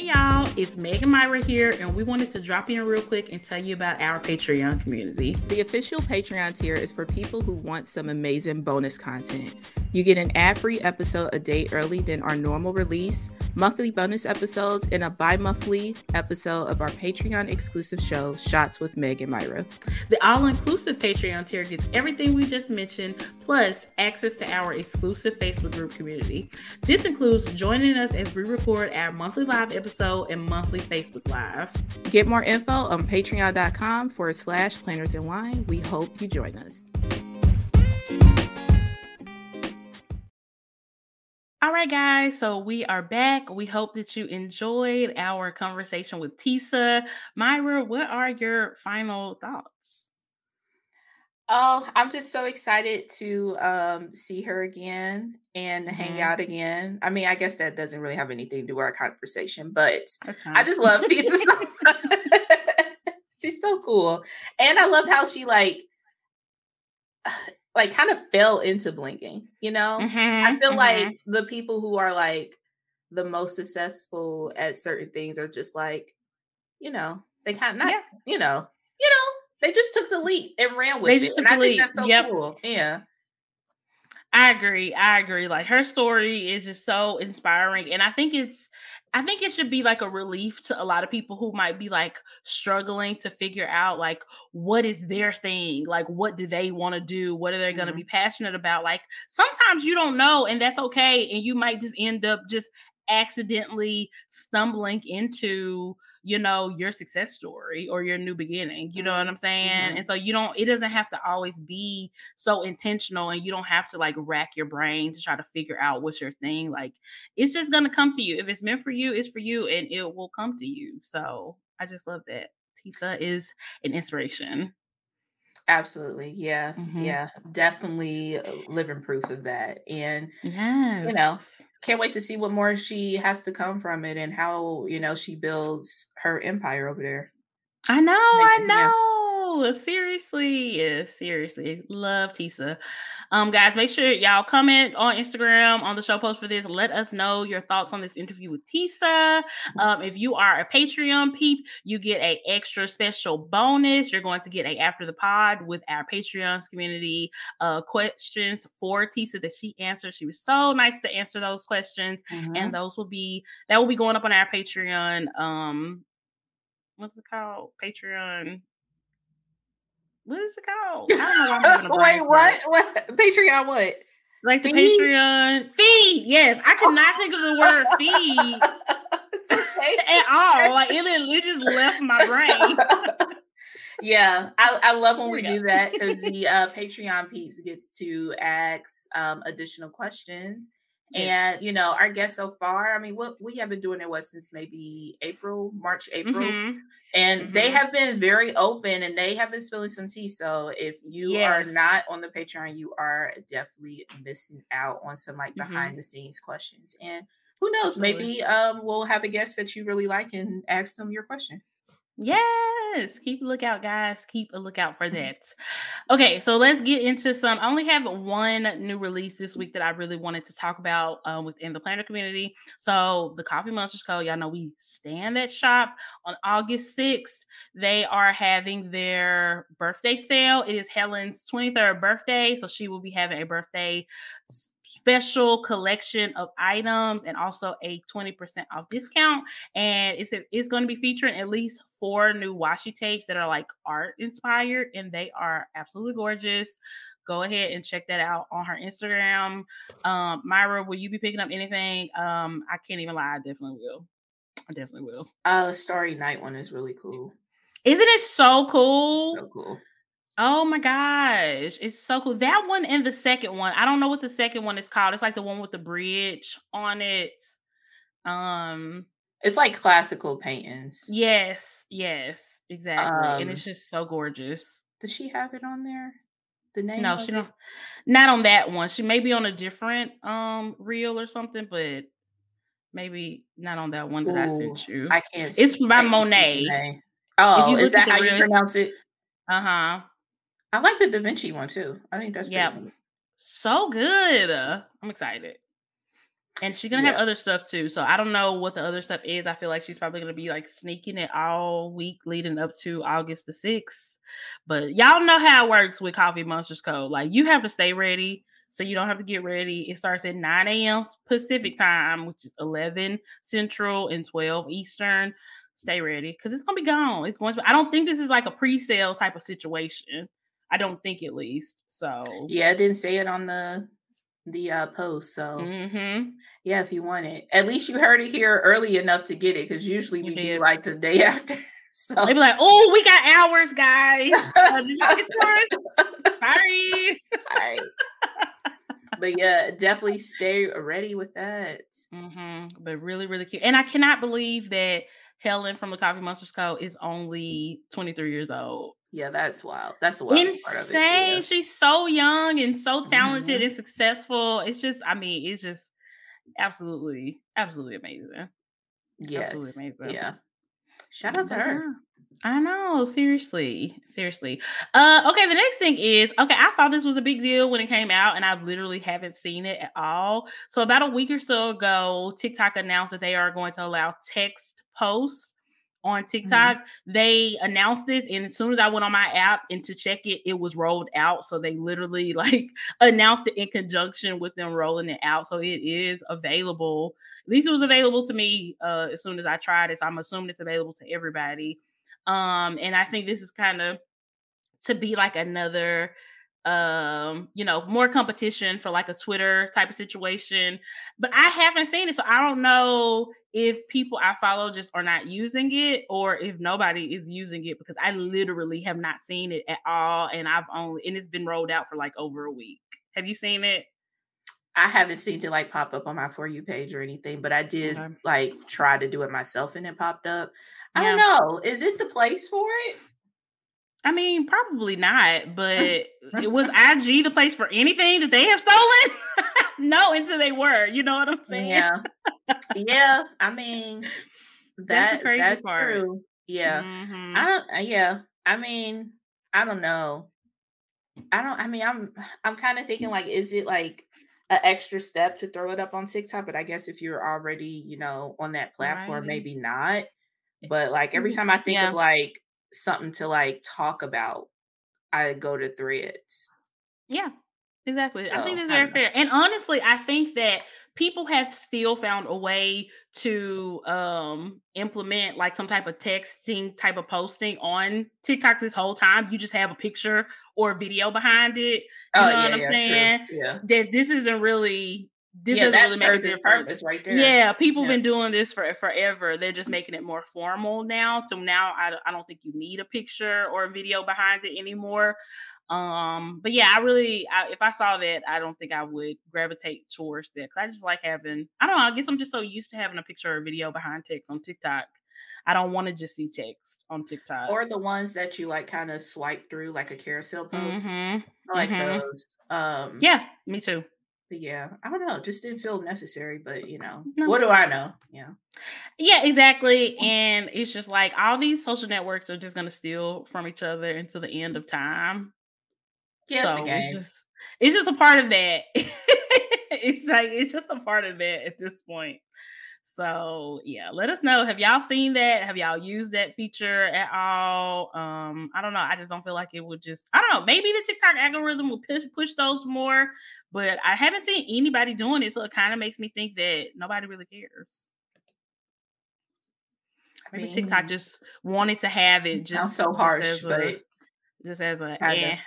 Y'all, it's Megan Myra here, and we wanted to drop in real quick and tell you about our Patreon community. The official Patreon tier is for people who want some amazing bonus content. You get an ad free episode a day early than our normal release, monthly bonus episodes, and a bi monthly episode of our Patreon exclusive show, Shots with Meg and Myra. The all inclusive Patreon tier gets everything we just mentioned, plus access to our exclusive Facebook group community. This includes joining us as we record our monthly live episode and monthly Facebook Live. Get more info on patreon.com forward slash planners and wine. We hope you join us. All right, guys. So we are back. We hope that you enjoyed our conversation with Tisa. Myra, what are your final thoughts? Oh, I'm just so excited to um, see her again and mm-hmm. hang out again. I mean, I guess that doesn't really have anything to do with our conversation, but I just love Tisa. She's so cool. And I love how she like like kind of fell into blinging, you know? Mm-hmm, I feel mm-hmm. like the people who are like the most successful at certain things are just like, you know, they kind of not, yeah. you know, you know, they just took the leap and ran with they it. And I think that's so yep. cool. Yeah. I agree. I agree. Like her story is just so inspiring. And I think it's I think it should be like a relief to a lot of people who might be like struggling to figure out like what is their thing, like what do they want to do, what are they going to mm-hmm. be passionate about. Like sometimes you don't know, and that's okay, and you might just end up just accidentally stumbling into you know your success story or your new beginning you know what i'm saying? Mm-hmm. and so you don't it doesn't have to always be so intentional and you don't have to like rack your brain to try to figure out what's your thing like it's just gonna come to you. If it's meant for you it's for you and it will come to you. So i just love that. Tisa is an inspiration Absolutely. Yeah. Mm-hmm. Yeah. Definitely uh, living proof of that. And, yes. you know, can't wait to see what more she has to come from it and how, you know, she builds her empire over there. I know. I know. Seriously. Yeah, seriously. Love Tisa. Um, guys, make sure y'all comment on Instagram on the show post for this. Let us know your thoughts on this interview with Tisa. Um, if you are a Patreon peep, you get a extra special bonus. You're going to get a after the pod with our Patreon community uh questions for Tisa that she answered. She was so nice to answer those questions, mm-hmm. and those will be that will be going up on our Patreon. Um, what's it called? Patreon what is it called? I don't know Wait, what? What Patreon? What? Like the feed? Patreon feed? Yes, I could not think of the word feed at all. Like it, it just left my brain. yeah, I, I love when we do that because the uh, Patreon peeps gets to ask um, additional questions and you know, our guests so far, I mean, what we have been doing it was since maybe April, March, April, mm-hmm. and mm-hmm. they have been very open and they have been spilling some tea. So if you yes. are not on the Patreon, you are definitely missing out on some like mm-hmm. behind the scenes questions. And who knows, maybe um we'll have a guest that you really like and ask them your question. Yes, keep a lookout, guys. Keep a lookout for mm-hmm. that. Okay, so let's get into some. I only have one new release this week that I really wanted to talk about um, within the planner community. So, the Coffee Monsterz Co. Y'all know we stand at shop on August 6th. They are having their birthday sale. It is Helen's 23rd birthday, so she will be having a birthday special collection of items and also a 20% off discount. And it's, it's going to be featuring at least four new washi tapes that are like art inspired, and they are absolutely gorgeous. Go ahead and check that out on her Instagram. Um, Myra, will you be picking up anything? Um, I can't even lie, I definitely will. I definitely will. Uh, Starry Night one is really cool. Isn't it so cool? So cool. Oh my gosh, it's so cool. That one and the second one. I don't know what the second one is called. It's like the one with the bridge on it. Um it's like classical paintings. Yes, yes, exactly. Um, and it's um just so gorgeous. Does she have it on there? The name? No, she don't. Not on that one. She may be on a different um reel or something, but maybe not on that one that Ooh, I sent you. I can't. It's by Monet. Monet. Oh, is that how you pronounce it? Uh huh. I like the Da Vinci one too. I think that's yeah, so good. I'm excited. And she's gonna yeah. have other stuff too. So I don't know what the other stuff is. I feel like she's probably gonna be like sneaking it all week leading up to August the 6th. But y'all know how it works with Coffee Monsterz Co. Like you have to stay ready. So you don't have to get ready. It starts at 9 a.m. Pacific time, which is 11 Central and 12 Eastern. Stay ready because it's gonna be gone. It's going to. I don't think this is like a pre-sale type of situation. I don't think at least. So yeah, I didn't say it on the the uh, post. So mm-hmm. yeah, if you want it, at least you heard it here early enough to get it because usually we do like the day after. So they be like, "Oh, we got hours, guys. Uh, did you get yours? Sorry, sorry." but yeah, definitely stay ready with that. Mm-hmm. But really, really cute. And I cannot believe that Helen from the Coffee Monsterz Co. is only 23 years old. Yeah, that's wild. That's the wild Insane. Part of it, yeah. She's so young and so talented mm-hmm. and successful. It's just, I mean, it's just absolutely, absolutely amazing. Yes. Absolutely amazing. Yeah. Shout out to her. I know, seriously, seriously. Uh, okay, the next thing is okay. I thought this was a big deal when it came out, and I literally haven't seen it at all. So about a week or so ago, TikTok announced that they are going to allow text posts on mm-hmm. TikTok. Mm-hmm. They announced this, and as soon as I went on my app and to check it, it was rolled out. So they literally like announced it in conjunction with them rolling it out. So it is available. At least it was available to me uh, as soon as I tried it. So I'm assuming it's available to everybody. Um, and I think this is kind of to be like another um, you know, more competition for like a Twitter type of situation. But I haven't seen it, so I don't know if people I follow just are not using it or if nobody is using it because I literally have not seen it at all. And I've only and it's been rolled out for like over a week. Have you seen it? I haven't seen it like pop up on my for you page or anything, but I did okay. like try to do it myself and it popped up. I yeah. don't know. Is it the place for it? I mean, probably not, but it was IG the place for anything that they have stolen? no, until they were. You know what I'm saying? Yeah. yeah. I mean, that that's, that's true. Yeah. Mm-hmm. I don't yeah. I mean, I don't know. I don't I mean I'm I'm kind of thinking like is it like an extra step to throw it up on TikTok? But I guess if you're already, you know, on that platform, right. maybe not. But like every mm-hmm. time I think yeah. of like something to like talk about, I go to threads. Yeah, exactly. So, I think that's very fair. And honestly, I think that people have still found a way to um implement like some type of texting type of posting on TikTok this whole time. You just have a picture or a video behind it. You oh, know yeah, what I'm yeah, saying? True. Yeah. That this isn't really this yeah, doesn't really make a difference. right there. Yeah, people have yeah. been doing this for forever. They're just making it more formal now. So now I, I don't think you need a picture or a video behind it anymore. Um, but yeah, I really, I, if I saw that, I don't think I would gravitate towards that because I just like having. I don't know. I guess I'm just so used to having a picture or a video behind text on TikTok. I don't want to just see text on TikTok. Or the ones that you like kind of swipe through like a carousel post. Mm-hmm. I like mm-hmm. those. Um Yeah, me too yeah, I don't know. Just didn't feel necessary, but you know, no. what do I know? Yeah. Yeah, exactly. And it's just like all these social networks are just gonna steal from each other until the end of time. Yes, so it's just it's just a part of that. it's like it's just a part of that at this point. So yeah, let us know. Have y'all seen that? Have y'all used that feature at all? Um, I don't know. I just don't feel like it would just. I don't know. Maybe the TikTok algorithm will push push those more, but I haven't seen anybody doing it, so it kind of makes me think that nobody really cares. Maybe TikTok just wanted to have it. Just so harsh, just but a, just as a yeah,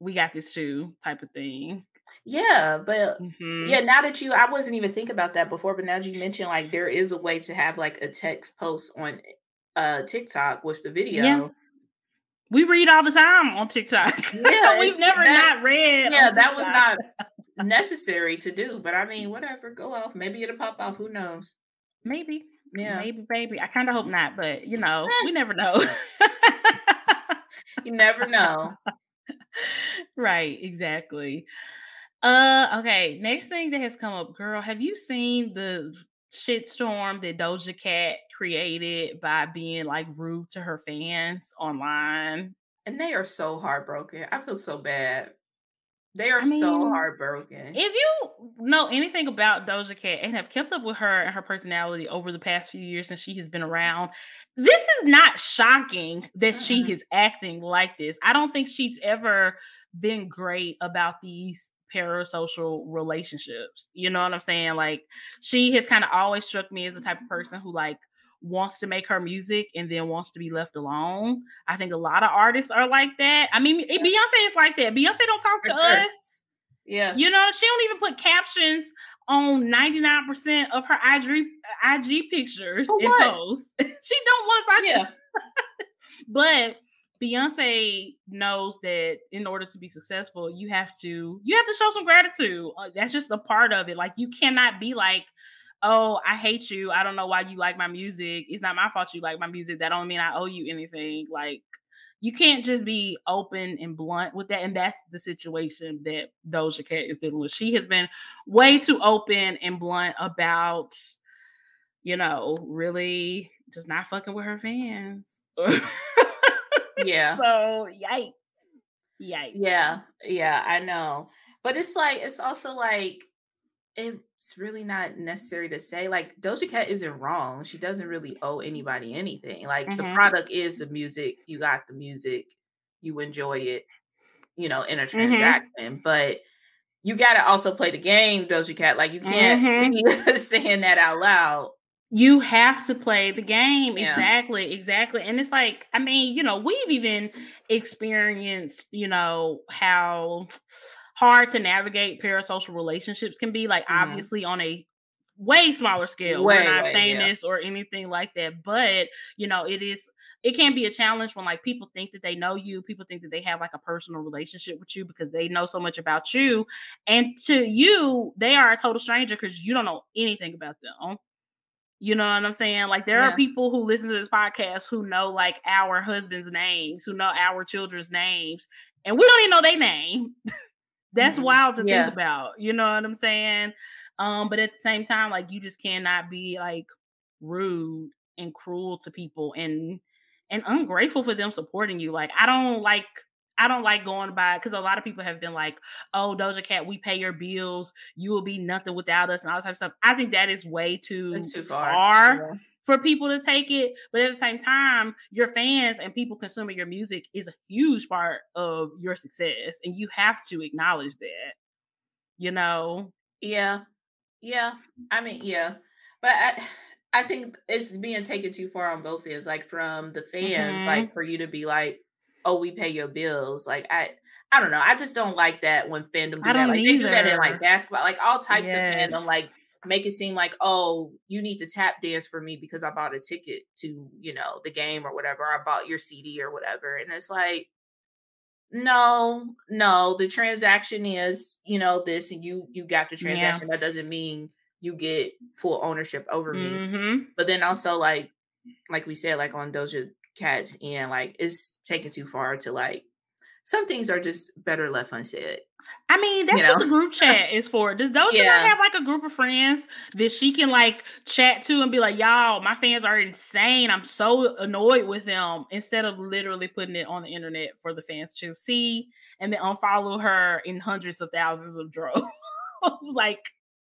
we got this too type of thing. Yeah, but mm-hmm. yeah, now that you, I wasn't even thinking about that before, but now that you mentioned like there is a way to have like a text post on uh TikTok with the video. Yeah. We read all the time on TikTok. Yeah, we've never that, not read. Yeah, that was not necessary to do, but I mean, whatever, go off. Maybe it'll pop off. Who knows? Maybe. Yeah, maybe, baby. I kind of hope not, but you know, we never know. you never know. right, exactly. Uh, okay. Next thing that has come up, girl. Have you seen the shitstorm that Doja Cat created by being like rude to her fans online? And they are so heartbroken. I feel so bad. They are I mean, so heartbroken. If you know anything about Doja Cat and have kept up with her and her personality over the past few years since she has been around, this is not shocking that mm-hmm. she is acting like this. I don't think she's ever been great about these parasocial relationships. You know what I'm saying? Like she has kind of always struck me as the type of person who like wants to make her music and then wants to be left alone. I think a lot of artists are like that. I mean, Beyonce is like that. Beyonce don't talk to sure. us. Yeah. You know, she don't even put captions on 99% of her IG IG pictures and posts. she don't want to talk yeah. but Beyonce knows that in order to be successful, you have to you have to show some gratitude. Uh, that's just a part of it. Like you cannot be like, "Oh, I hate you. I don't know why you like my music. It's not my fault you like my music. That don't mean I owe you anything." Like you can't just be open and blunt with that. And that's the situation that Doja Cat is dealing with. She has been way too open and blunt about, you know, really just not fucking with her fans. Yeah. so yikes. Yikes. Yeah. Yeah, I know. But it's like it's also like it's really not necessary to say like Doja Cat isn't wrong. She doesn't really owe anybody anything. Like mm-hmm. the product is the music. You got the music. You enjoy it, you know, in a mm-hmm. transaction. Mm-hmm. But you got to also play the game, Doja Cat. Like you can't mm-hmm. be saying that out loud you have to play the game yeah. exactly exactly and it's like i mean you know we've even experienced you know how hard to navigate parasocial relationships can be like mm-hmm. obviously on a way smaller scale way, we're not way, famous yeah. or anything like that but you know it is it can be a challenge when like people think that they know you people think that they have like a personal relationship with you because they know so much about you and to you they are a total stranger because you don't know anything about them You know what I'm saying? Like there yeah. are people who listen to this podcast who know like our husbands' names, who know our children's names, and we don't even know their name. That's mm-hmm. wild to yeah. think about. You know what I'm saying? Um, but at the same time, like you just cannot be like rude and cruel to people and and ungrateful for them supporting you. Like I don't like I don't like going by because a lot of people have been like, "Oh, Doja Cat, we pay your bills. You will be nothing without us," and all this type of stuff. I think that is way too, too far, far yeah. for people to take it. But at the same time, your fans and people consuming your music is a huge part of your success, and you have to acknowledge that. You know? Yeah, yeah. I mean, yeah, but. I, I think it's being taken too far on both ends, like from the fans, mm-hmm. like for you to be like, "Oh, we pay your bills." Like I, I don't know. I just don't like that when fandom do that. Like either. they do that in like basketball, like all types yes. of fandom, like make it seem like, "Oh, you need to tap dance for me because I bought a ticket to, you know, the game or whatever. I bought your CD or whatever." And it's like, no, no, the transaction is, you know, this, and you you got the transaction. Yeah. That doesn't mean you get full ownership over me. Mm-hmm. But then also like like we said, like on Doja Cat's and like it's taken too far to like some things are just better left unsaid. I mean, that's you know? what the group chat is for. Does Doja yeah. have like a group of friends that she can like chat to and be like, y'all, my fans are insane. I'm so annoyed with them instead of literally putting it on the internet for the fans to see and then unfollow her in hundreds of thousands of droves. like,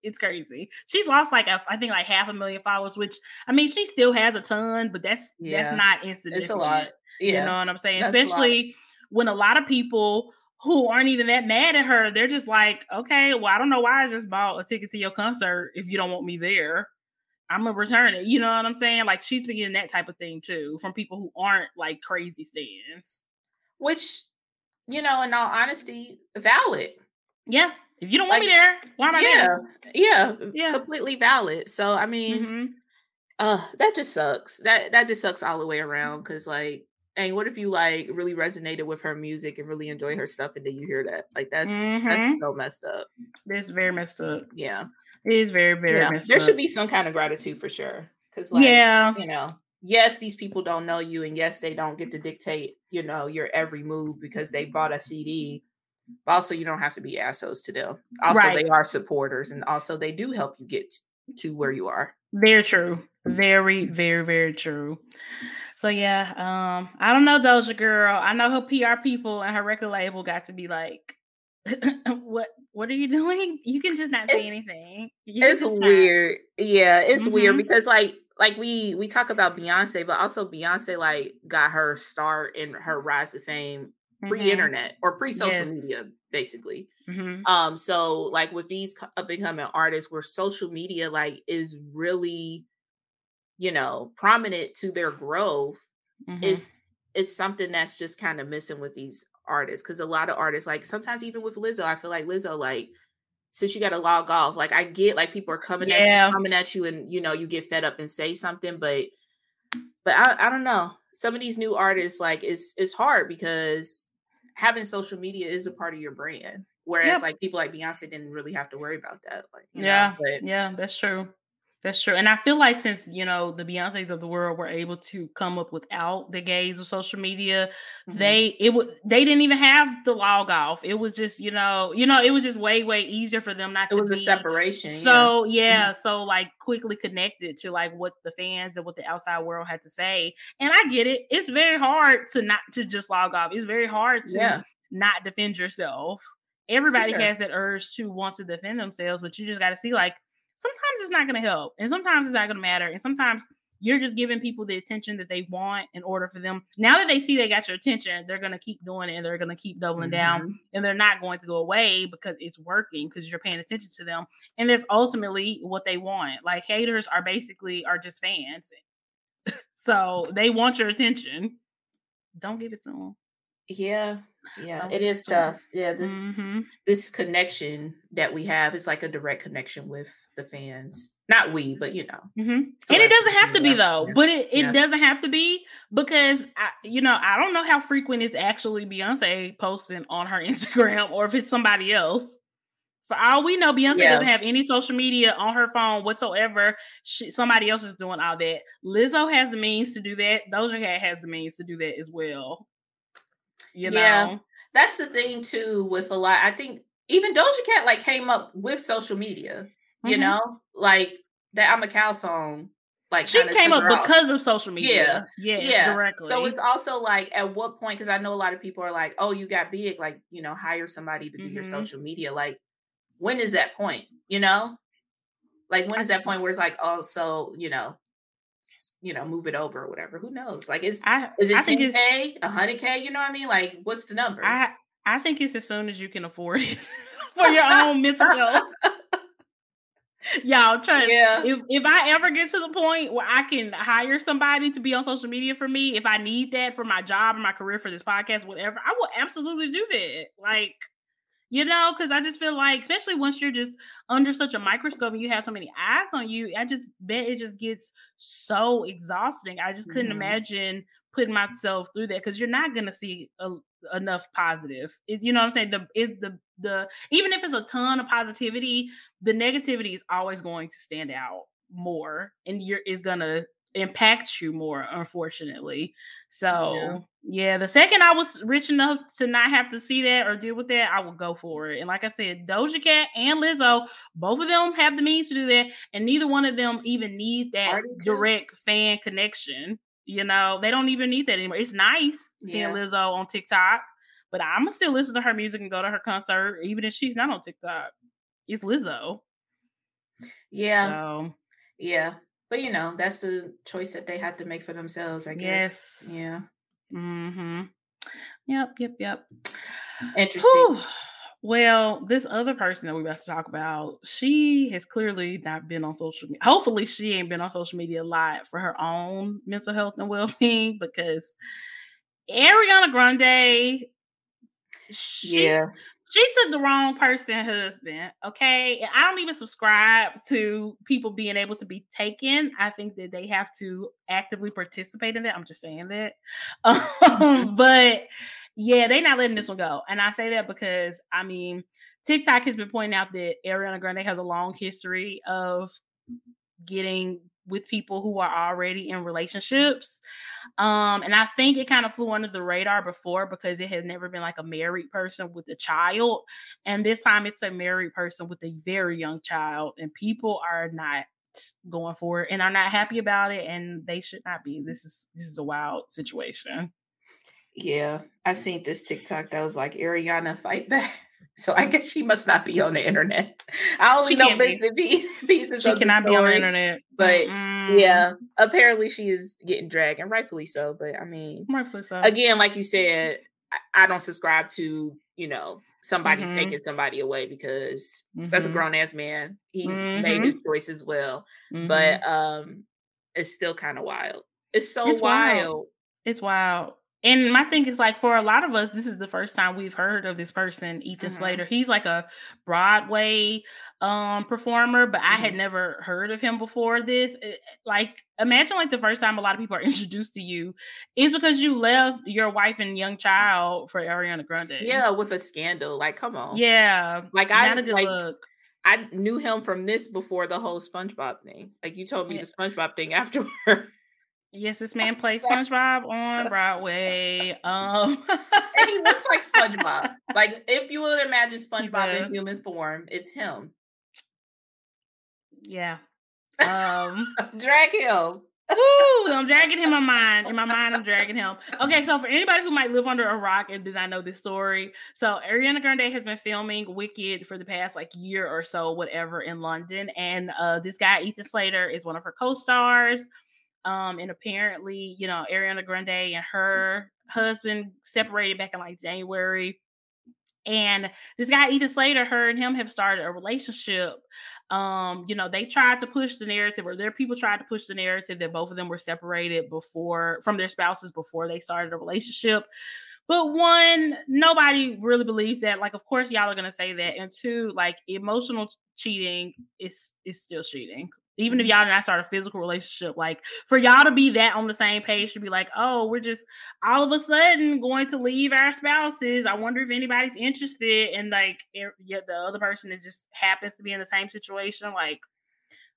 it's crazy. She's lost like a, I think like half a million followers, which I mean she still has a ton, but that's yeah. that's not insignificant. It's a lot. Yeah. You know what I'm saying? That's Especially a when a lot of people who aren't even that mad at her, they're just like, okay, well, I don't know why I just bought a ticket to your concert if you don't want me there. I'm gonna return it. You know what I'm saying? Like she's been getting that type of thing too from people who aren't like crazy stands. Which, you know, in all honesty, valid. Yeah. If you don't want like, me there, why am I yeah, there? Yeah, yeah, completely valid. So I mean, mm-hmm. uh, that just sucks. That that just sucks all the way around. Cause like, and what if you like really resonated with her music and really enjoy her stuff, and then you hear that? Like that's mm-hmm. that's so messed up. That's very messed up. Yeah, it is very very. Yeah. there up. should be some kind of gratitude for sure. Cause like, yeah, you know, yes, these people don't know you, and yes, they don't get to dictate, you know, your every move because they bought a CD also you don't have to be assholes to them. Also, right. they are supporters, and also they do help you get to where you are. Very true. Very, very, very true. So yeah, um, I don't know Doja Girl. I know her PR people and her record label got to be like, "What? What are you doing? You can just not say it's, anything." You it's weird. Not. Yeah, it's mm-hmm. weird because like like we we talk about Beyonce, but also Beyonce like got her start in her rise to fame pre-internet mm-hmm. or pre-social yes. media basically mm-hmm. um so like with these up and coming artists where social media like is really you know prominent to their growth mm-hmm. it's it's something that's just kind of missing with these artists because a lot of artists like sometimes even with lizzo i feel like lizzo like since you got to log off like i get like people are coming yeah. at you coming at you and you know you get fed up and say something but but I, I don't know some of these new artists like it's it's hard because having social media is a part of your brand. Whereas like people like Beyonce didn't really have to worry about that. Like, yeah, know, but, yeah, that's true. That's true. And I feel like since, you know, the Beyonces of the world were able to come up without the gaze of social media, mm-hmm. they it would they didn't even have the log off. It was just, you know, you know, it was just way, way easier for them not it to was be, a separation. So yeah, yeah mm-hmm. so like quickly connected to like what the fans and what the outside world had to say. And I get it. It's very hard to not to just log off. It's very hard to yeah. not defend yourself. Everybody sure. has that urge to want to defend themselves, but you just got to see like sometimes it's not going to help and sometimes it's not going to matter and sometimes you're just giving people the attention that they want in order for them. Now that they see they got your attention they're going to keep doing it and they're going to keep doubling mm-hmm. down and they're not going to go away because it's working because you're paying attention to them and that's ultimately what they want. Like haters are basically are just fans. So they want your attention. Don't give it to them yeah yeah it is tough yeah this mm-hmm. this connection that we have is like a direct connection with the fans not we but you know mm-hmm. and it doesn't have to be though yeah. but it, it yeah. doesn't have to be because I, you know i don't know how frequent it's actually beyonce posting on her instagram or if it's somebody else For all we know, Beyonce yeah. doesn't have any social media on her phone whatsoever. She, somebody else is doing all that. Lizzo has the means to do that. Doja Cat has the means to do that as well. You yeah, know? that's the thing too. With a lot, I think even Doja Cat like came up with social media. Mm-hmm. You know, like that "I'm a Cow" song like she came up because of social media. Yeah, yeah, yeah, directly. So it's also like at what point? Because I know a lot of people are like, "Oh, you got big, like you know, hire somebody to do mm-hmm. your social media." Like, when is that point? You know, like when is that point where it's like, "Oh, so you know, you know, move it over or whatever." Who knows? Like, is I, is it ten k, hundred k? You know what I mean? Like, what's the number? I I think it's as soon as you can afford it for your own mental health. Y'all try yeah. if if I ever get to the point where I can hire somebody to be on social media for me, if I need that for my job or my career for this podcast, whatever, I will absolutely do that. Like, you know, because I just feel like, especially once you're just under such a microscope and you have so many eyes on you, I just bet it just gets so exhausting. I just couldn't mm-hmm. imagine putting myself through that because you're not gonna see a, enough positive. It, you know what I'm saying? The is the the even if it's a ton of positivity, the negativity is always going to stand out more and you're is gonna impact you more, unfortunately. So yeah. yeah. the second I was rich enough to not have to see that or deal with that, I would go for it. And like I said, Doja Cat and Lizzo, both of them have the means to do that, and neither one of them even need that direct fan connection. You know, they don't even need that anymore. It's nice seeing yeah. Lizzo on TikTok, but I'm gonna still listen to her music and go to her concert, even if she's not on TikTok. It's Lizzo. Yeah. So. Yeah. But you know, that's the choice that they had to make for themselves, I guess. Yes. Yeah. Mm-hmm. Yep, yep, yep. Interesting. Whew. Well, this other person that we're about to talk about, she has clearly not been on social media. Hopefully, she ain't been on social media a lot for her own mental health and well being because Ariana Grande, she, yeah, she took the wrong person husband. Okay. And I don't even subscribe to people being able to be taken. I think that they have to actively participate in that. I'm just saying that. Um, but yeah, they're not letting this one go. And I say that because I mean, TikTok has been pointing out that Ariana Grande has a long history of getting with people who are already in relationships. Um, and I think it kind of flew under the radar before because it had never been like a married person with a child. And this time it's a married person with a very young child, and people are not going for it and are not happy about it and they should not be this is this is a wild situation yeah, I seen this TikTok that was like Ariana fight back. So I guess she must not be on the internet. I only she know bits and pieces. She cannot story, be on the internet. But mm yeah, apparently she is getting dragged, and rightfully so. But I mean, rightfully so. Again, like you said, I, I don't subscribe to you know somebody mm-hmm. taking somebody away because mm-hmm. that's a mm-hmm. grown ass man. He mm-hmm. made his choice as well, but mm-hmm. um, it's still kind of wild. It's so it's wild. wild. It's wild. And my thing is like for a lot of us, this is the first time we've heard of this person, Ethan mm-hmm. Slater. He's like a Broadway um performer, but mm-hmm. I had mm-hmm. never heard of him before this. It, like imagine like the first time a lot of people are introduced to you is because you left your wife and young child for Ariana Grande. Yeah, with a scandal. Like, come on. Yeah. Like I like look. I knew him from this before the whole SpongeBob thing. Like you told me yeah. the SpongeBob thing afterward. Yes, this man plays SpongeBob on Broadway. Um, and he looks like SpongeBob. Like if you would imagine SpongeBob in human form, it's him. Yeah. Um, drag him. Ooh, I'm dragging him in my mind. In my mind, I'm dragging him. Okay, so for anybody who might live under a rock and did not know this story, so Ariana Grande has been filming Wicked for the past like year or so, whatever, in London, and uh, this guy Ethan Slater is one of her co-stars. Um, and apparently, you know, Ariana Grande and her husband separated back in like January. And this guy, Ethan Slater, her and him have started a relationship. Um, you know, they tried to push the narrative, or their people tried to push the narrative that both of them were separated before from their spouses before they started a relationship. But one, nobody really believes that. Like, of course, y'all are gonna say that. And two, like emotional cheating is is still cheating even if y'all did not start a physical relationship, like for y'all to be that on the same page to be like, oh, we're just all of a sudden going to leave our spouses. I wonder if anybody's interested. And like, yeah, the other person that just happens to be in the same situation, like,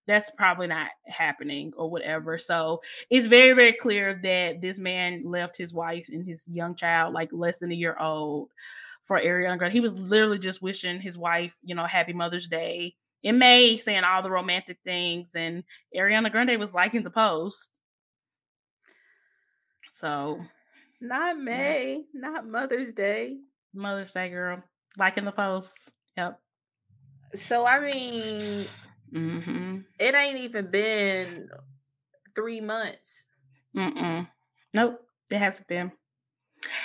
that's probably not happening or whatever. So it's very, very clear that this man left his wife and his young child, like less than a year old, for Ariana Grande. He was literally just wishing his wife, you know, happy Mother's Day in May, saying all the romantic things, and Ariana Grande was liking the post. So, not May, yeah. not Mother's Day. Mother's Day, girl, liking the post. Yep. So I mean, mm-hmm. it ain't even been three months. Mm-mm. Nope, it hasn't been.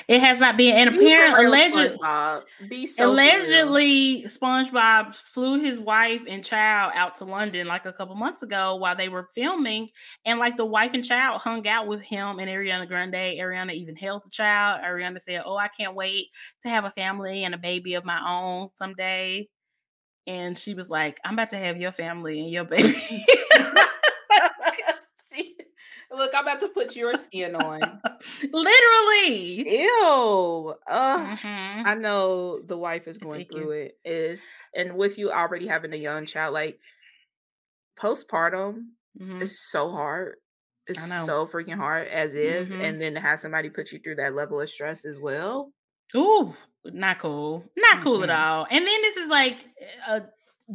It has not been. And apparently, allegedly, so allegedly, SpongeBob flew his wife and child out to London like a couple months ago while they were filming, and like the wife and child hung out with him and Ariana Grande. Ariana even held the child. Ariana said, "Oh, I can't wait to have a family and a baby of my own someday." And she was like, "I'm about to have your family and your baby." Look, I'm about to put your skin on. Literally. Ew. mm-hmm. I know the wife is going through it. Is and with you already having a young child, like postpartum mm-hmm. is so hard. It's so freaking hard as if, mm-hmm. and then to have somebody put you through that level of stress as well. Ooh, not cool. Not cool at all. And then this is like a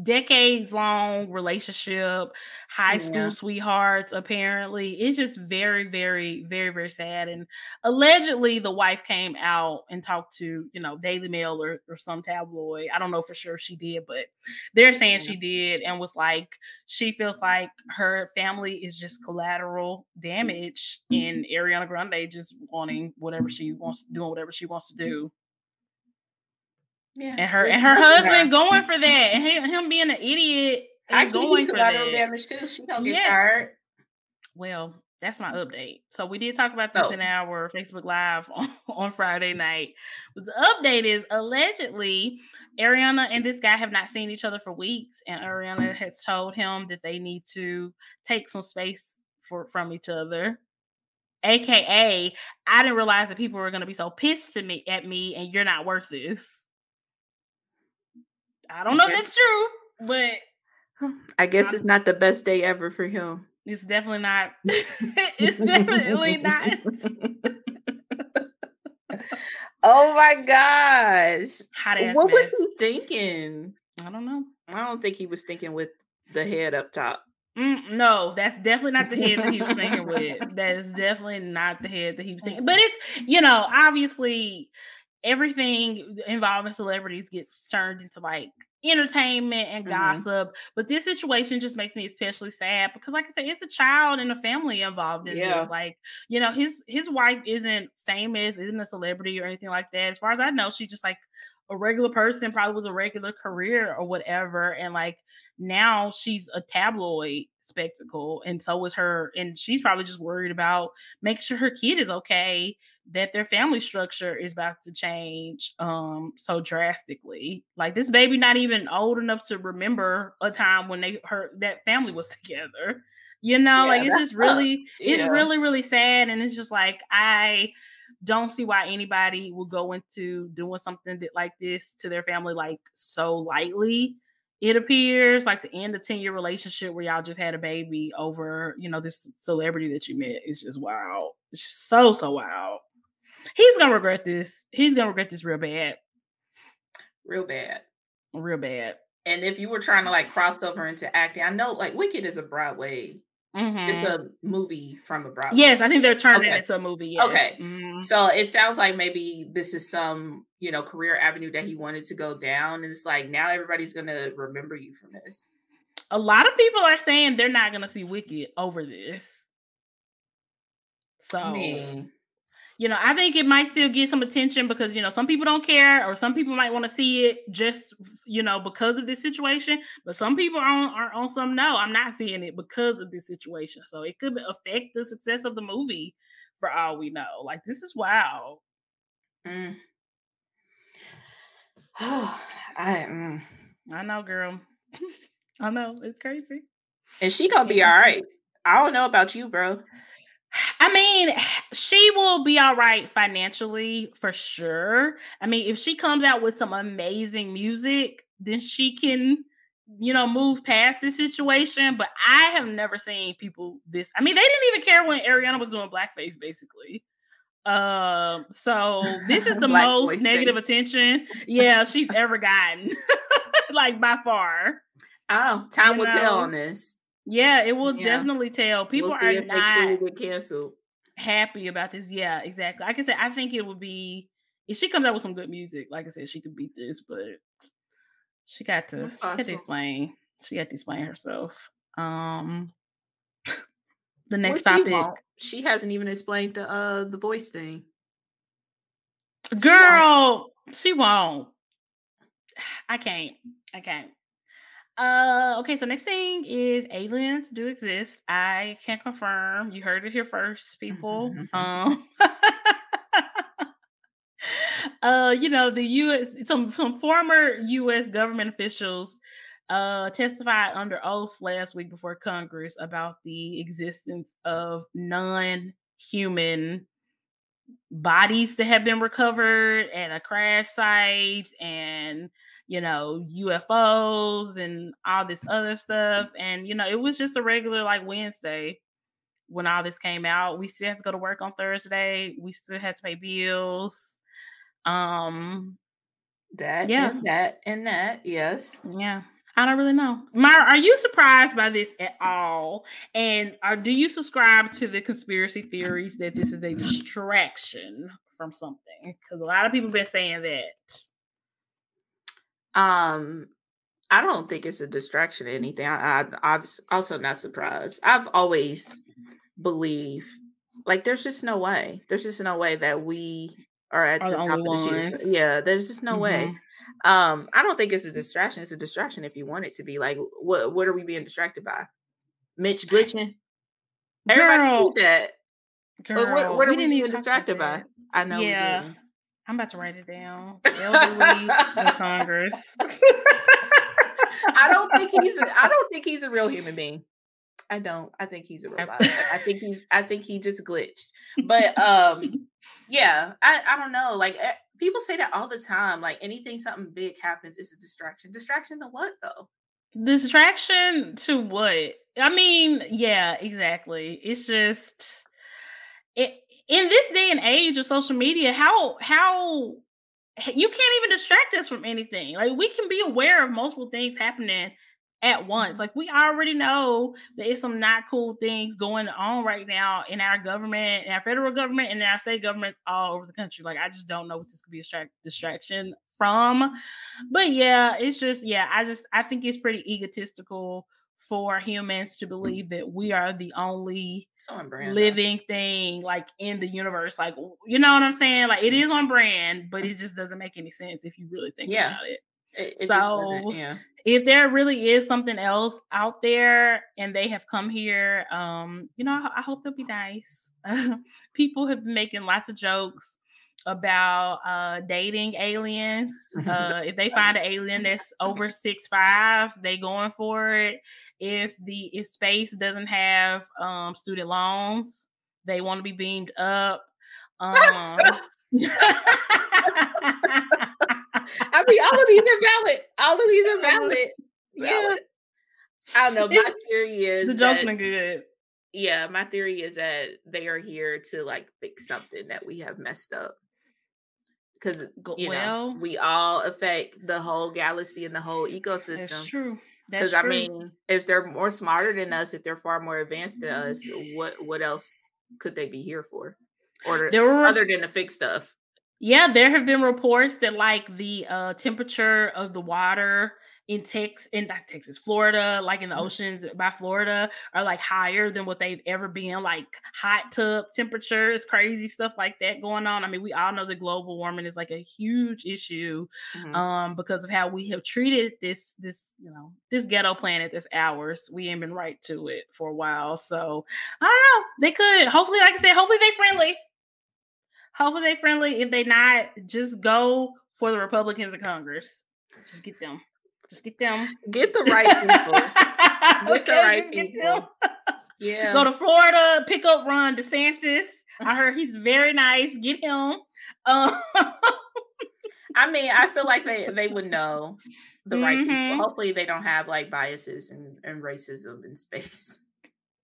decades long relationship, high school yeah. sweethearts, apparently. It's just very, very, very, very sad. And allegedly, the wife came out and talked to, you know, Daily Mail or, or some tabloid. I don't know for sure she did, but they're saying yeah. she did and was like, she feels like her family is just collateral damage mm-hmm. in Ariana Grande just wanting whatever she wants, doing whatever she wants to do. Yeah. And her and her husband going for that, and him, him being an idiot. I going for that. damage too. She don't get yeah. tired. Well, that's my update. So we did talk about this oh. in our Facebook Live on, on Friday night. But the update is allegedly Ariana and this guy have not seen each other for weeks, and Ariana has told him that they need to take some space for from each other. AKA, I didn't realize that people were going to be so pissed to me at me, and you're not worth this. I don't know if that's true, but I guess I'm, it's not the best day ever for him. It's definitely not. it's definitely not. oh my gosh. what mess. was he thinking? I don't know. I don't think he was thinking with the head up top. Mm, no, that's definitely not the head that he was thinking with. That is definitely not the head that he was thinking. But it's, you know, obviously everything involving celebrities gets turned into like entertainment and mm-hmm. gossip. But this situation just makes me especially sad because, like I said, it's a child and a family involved in yeah. this. Like, you know, his his wife isn't famous, isn't a celebrity or anything like that. As far as I know, she's just like a regular person, probably with a regular career or whatever. And like now she's a tabloid spectacle and so was her and she's probably just worried about making sure her kid is okay that their family structure is about to change um so drastically like this baby not even old enough to remember a time when they her that family was together you know yeah, like it's just really yeah. it's really really sad and it's just like i don't see why anybody will go into doing something that, like this to their family like so lightly it appears like to end a 10 year relationship where y'all just had a baby over, you know, this celebrity that you met is just wow. It's just so, so wow. He's gonna regret this. He's gonna regret this real bad. Real bad. Real bad. And if you were trying to like cross over into acting, I know like Wicked is a Broadway Mm-hmm. It's a movie from a Broadway. Yes, I think they're turning okay. it into a movie. Yes. Okay, mm-hmm. so it sounds like maybe this is some you know career avenue that he wanted to go down, and it's like now everybody's gonna remember you from this. A lot of people are saying they're not gonna see Wicked over this. So, I mean, you know, I think it might still get some attention because, you know, some people don't care or some people might want to see it just, you know, because of this situation. But some people are on, are on some, no, I'm not seeing it because of this situation. So it could affect the success of the movie for all we know. Like, this is wow. Mm. Oh, I, mm. I know, girl. I know. It's crazy. And she gonna be all right. I don't know about you, bro. I mean, she will be all right financially for sure. I mean, if she comes out with some amazing music, then she can, you know, move past this situation. But I have never seen people this. I mean, they didn't even care when Ariana was doing blackface, basically. Um, so this is the most negative attention, yeah, she's ever gotten, like by far. Oh, time you will know? tell on this. Yeah, it will yeah. definitely tell. People we'll are not get canceled. Happy about this. Yeah, exactly. Like I said, I think it would be if she comes out with some good music, like I said, she could beat this, but she got to she got to explain. She had to explain herself. Um the next topic. She, she, hasn't even explained the uh the voice thing. Girl, she won't. She won't. I can't. I can't. Uh, okay, so next thing is aliens do exist. I can confirm. You heard it here first, people. um, uh, you know, the U.S. some some former U.S. government officials uh testified under oath last week before Congress about the existence of non-human bodies that have been recovered at a crash site and you know, UFOs and all this other stuff. And, you know, it was just a regular like Wednesday when all this came out. We still had to go to work on Thursday. We still had to pay bills. Um that yeah. and that and that, yes. Yeah. I don't really know. Myra, are you surprised by this at all? And are do you subscribe to the conspiracy theories that this is a distraction from something? Because a lot of people have been saying that. Um, I don't think it's a distraction or anything. I, I, I'm also not surprised. I've always believed, like, there's just no way. There's just no way that we are at are the top of the. Yeah, there's just no mm-hmm. way. Um, I don't think it's a distraction. It's a distraction if you want it to be. Like, what what are we being distracted by? Mitch glitching. Everybody Girl. that. Girl, what, what, are we, we being distracted by? I know. Yeah. I'm about to write it down. Elderly in Congress. I don't think he's. A, I don't think he's a real human being. I don't. I think he's a robot. I think he's. I think he just glitched. But um, yeah. I I don't know. Like eh, people say that all the time. Like anything something big happens, it's a distraction. Distraction to what though? Distraction to what? I mean, yeah, exactly. It's just it in this day and age of social media, how how you can't even distract us from anything. Like we can be aware of multiple things happening at once. Mm-hmm. Like we already know that it's some not cool things going on right now in our government, in our federal government, and in our state governments all over the country. Like I just don't know what this could be a distraction from. But yeah, it's just yeah, I just I think it's pretty egotistical for humans to believe that we are the only living thing like in the universe. Like, you know what I'm saying? Like, it is on brand, but it just doesn't make any sense if you really think yeah. about it. it, it so, yeah. if there really is something else out there and they have come here, um, you know, I, I hope they'll be nice. People have been making lots of jokes about uh dating aliens. Uh if they find an alien that's over six five, they going for it. If the if space doesn't have um student loans, they want to be beamed up. Um I mean all of these are valid. All of these are valid. Yeah. I don't know. My theory is the jokes good. Yeah, my theory is that they are here to like fix something that we have messed up because you well, know we all affect the whole galaxy and the whole ecosystem. That's true. Because I mean, if they're more smarter than us, if they're far more advanced than us, what what else could they be here for? Or there were, other than to fix stuff? Yeah, there have been reports that like the uh, temperature of the water in Texas, in not Texas, Florida, like in the mm-hmm. oceans by Florida, are like higher than what they've ever been. Like hot tub temperatures, crazy stuff like that going on. I mean, we all know that global warming is like a huge issue mm-hmm. um, because of how we have treated this this you know this ghetto planet that's ours. We ain't been right to it for a while, so I don't know. They could hopefully, like I said, hopefully they friendly. Hopefully they friendly. If they not, just go for the Republicans in Congress. Just get them Just get them. Get the right people. get okay, the right people. Yeah. Go to Florida, pick up Ron DeSantis. I heard he's very nice. Get him. Um, I mean, I feel like they they would know the right mm-hmm. people. Hopefully, they don't have like biases and, and racism in space.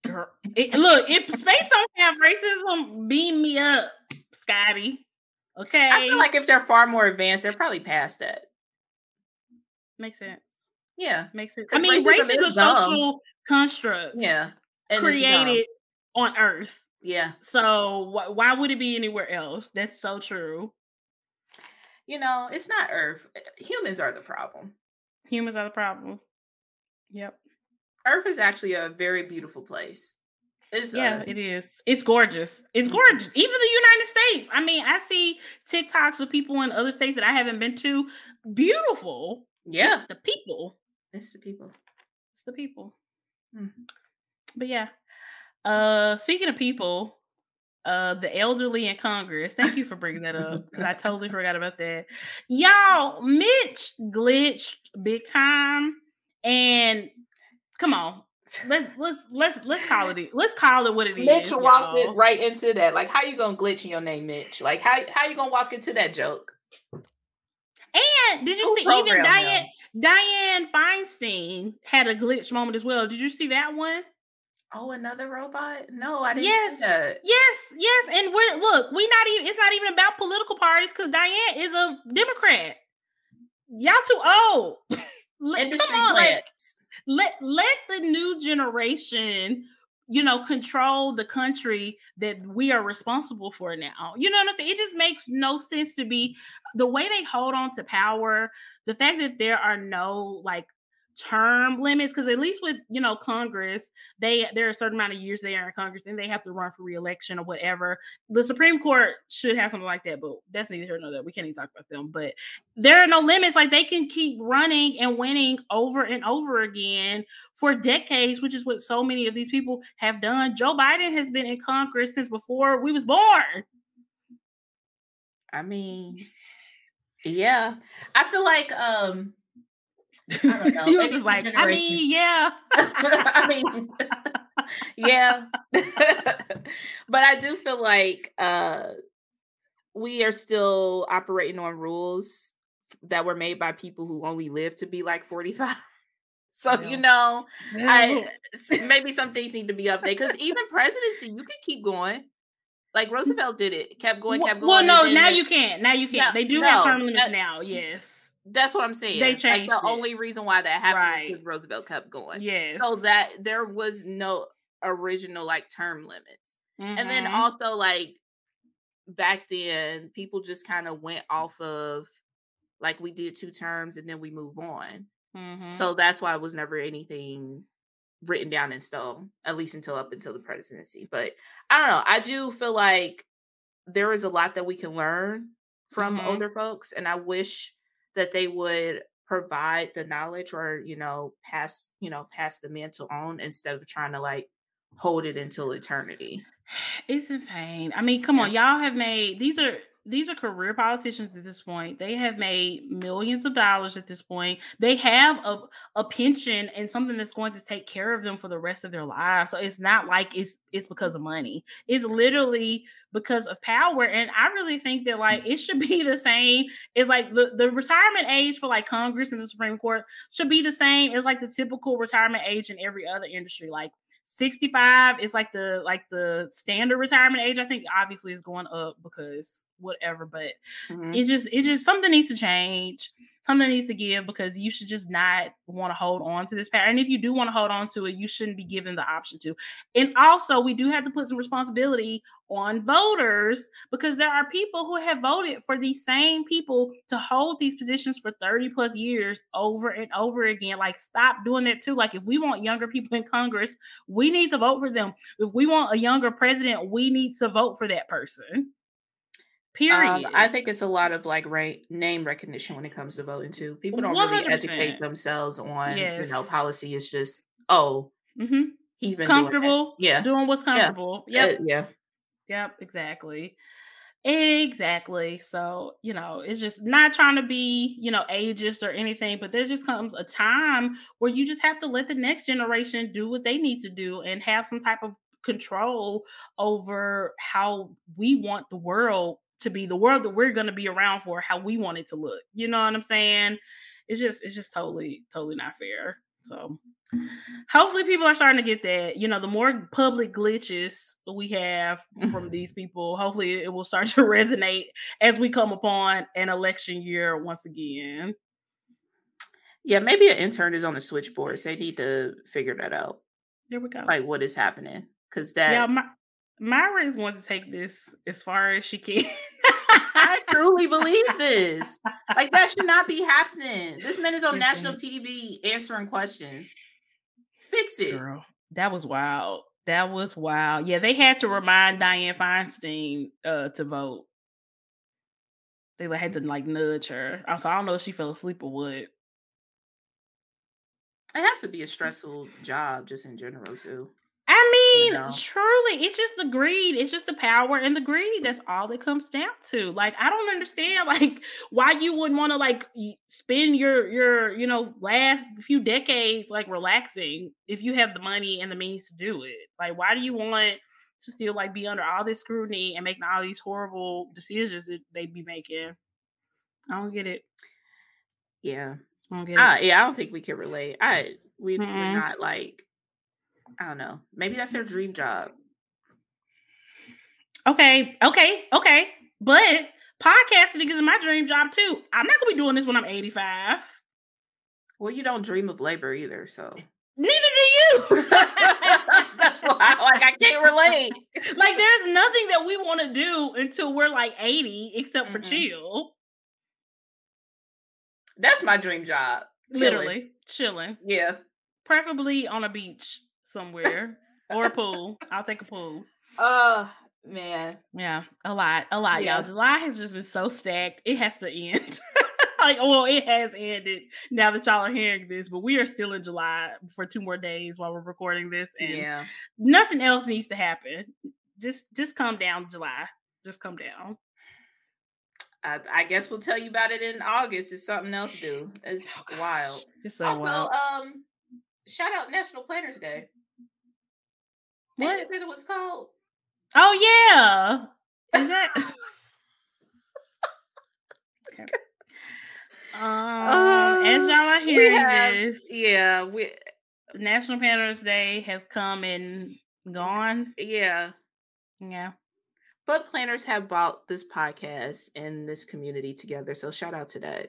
Girl, it, look, if space don't have racism, beam me up, Scotty. Okay. I feel like if they're far more advanced, they're probably past that. Makes sense. Yeah, makes sense. I mean, racism is a social construct. Yeah, and created on Earth. Yeah. So wh- why would it be anywhere else? That's so true. You know, it's not Earth. Eh, humans are the problem. Humans are the problem. Yep. Earth is actually a very beautiful place. It's, yeah, uh, it is. It's gorgeous. It's gorgeous. Even the United States. I mean, I see TikToks of people in other states that I haven't been to. Beautiful. Yeah. It's the people. It's the people. It's the people. Mm-hmm. But yeah. Uh speaking of people, uh the elderly in Congress. Thank you for bringing that up because I totally forgot about that. Y'all, Mitch glitched big time. And come on, let's let's let's let's call it let's call it what it Mitch is. Mitch walked it right into that. Like, how you gonna glitch in your name, Mitch? Like, how how you gonna walk into that joke? And did you Who see even Diane Dianne Feinstein had a glitch moment as well? Did you see that one? Oh, another robot? No, I didn't yes, see that. Yes, yes. And we're look, we not even it's not even about political parties because Dianne is a Democrat. Y'all too old. Industry on, like, let let the new generation you know control the country that we are responsible for now. You know what i'm saying? It just makes no sense to be the way they hold on to power the fact that there are no like term limits because at least with you know congress they there are a certain amount of years they are in congress and they have to run for reelection or whatever. The supreme court should have something like that but that's neither here nor there. We can't even talk about them. But there are no limits. Like they can keep running and winning over and over again for decades which is what so many of these people have done. Joe biden has been in congress since before we was born. I mean yeah. I feel like um I don't know. He was just like, I mean, yeah. I mean, yeah. but I do feel like uh, we are still operating on rules that were made by people who only live to be like 45. So, yeah. you know, I maybe some things need to be updated because even presidency, you can keep going. Like Roosevelt did it, kept going, kept going. Well, no, now you can't. Now you can't. No, they do no, have term limits now. Yes. That's what I'm saying. They changed like the it. only reason why that happened right. is because Roosevelt kept going. Yeah. So that there was no original like term limits. Mm-hmm. And then mm-hmm. also like back then, people just kind of went off of like we did two terms and then we move on. Mm-hmm. So that's why it was never anything written down in stone, at least until up until the presidency. But I don't know. I do feel like there is a lot that we can learn from mm-hmm. older folks, and I wish that they would provide the knowledge or you know pass you know pass the mantle on instead of trying to like hold it until eternity. It's insane. I mean come on y'all have made these are these are career politicians at this point. They have made millions of dollars at this point. They have a, a pension and something that's going to take care of them for the rest of their lives. So it's not like it's it's because of money. It's literally because of power. And I really think that like it should be the same. It's like the, the retirement age for like Congress and the Supreme Court should be the same as like the typical retirement age in every other industry. Like 65 is like the like the standard retirement age. I think obviously is going up because whatever, but mm-hmm. it just it just something needs to change something needs to give because you should just not want to hold on to this power. And if you do want to hold on to it, you shouldn't be given the option to. And also, we do have to put some responsibility on voters because there are people who have voted for these same people to hold these positions for 30 plus years over and over again. Like, stop doing that too. Like, if we want younger people in Congress, we need to vote for them. If we want a younger president, we need to vote for that person. Period. Um, I think it's a lot of like right name recognition when it comes to voting too. People don't 100%. really educate themselves on yes. you know policy. It's just oh mm-hmm. he's been comfortable. Doing yeah, doing what's comfortable. Yeah. Yep. Uh, yeah. Yep. Exactly. Exactly. So, you know, it's just not trying to be, you know, ageist or anything, but there just comes a time where you just have to let the next generation do what they need to do and have some type of control over how we want the world to be, the world that we're going to be around for, how we want it to look. You know what I'm saying? It's just, it's just totally, totally not fair. So, hopefully people are starting to get that you know the more public glitches we have from these people hopefully it will start to resonate as we come upon an election year once again yeah maybe an intern is on the switchboards they need to figure that out there we go like what is happening because that yeah my, myra is going to take this as far as she can I truly believe this. Like that should not be happening. This man is on national TV answering questions. Fix it. Girl, that was wild. That was wild. Yeah, they had to remind Dianne Feinstein uh, to vote. They had to like nudge her. Also, I don't know if she fell asleep or what. It has to be a stressful job just in general too. I mean, you know? truly, it's just the greed. It's just the power and the greed. That's all it comes down to. Like, I don't understand, like, why you wouldn't want to like spend your your you know last few decades like relaxing if you have the money and the means to do it. Like, why do you want to still like be under all this scrutiny and making all these horrible decisions that they'd be making? I don't get it. Yeah, I don't get it. I, yeah, I don't think we can relate. I we, mm-hmm. we're not like I don't know. Maybe that's their dream job. Okay, okay, okay. But podcasting is my dream job too. I'm not gonna be doing this when I'm 85. Well, you don't dream of labor either, so neither do you. That's why like I can't relate. like there's nothing that we want to do until we're like 80 except mm-hmm. for chill. That's my dream job. Chilling. Literally chilling. Yeah. Preferably on a beach somewhere or a pool. I'll take a pool. Oh man. Yeah, a lot, a lot, yeah. y'all. July has just been so stacked. It has to end. like, well, it has ended now that y'all are hearing this, but we are still in July for two more days while we're recording this, and yeah. nothing else needs to happen. Just, just come down, July. Just come down. I, I, guess we'll tell you about it in August if something else do. It's oh, wild. It's so also, wild. um, shout out National Planners Day. What is it was called? Oh yeah. Is that okay. Um, uh, as y'all are hearing have, this, yeah, we National Planners Day has come and gone. Yeah, yeah. But planners have brought this podcast and this community together, so shout out to that.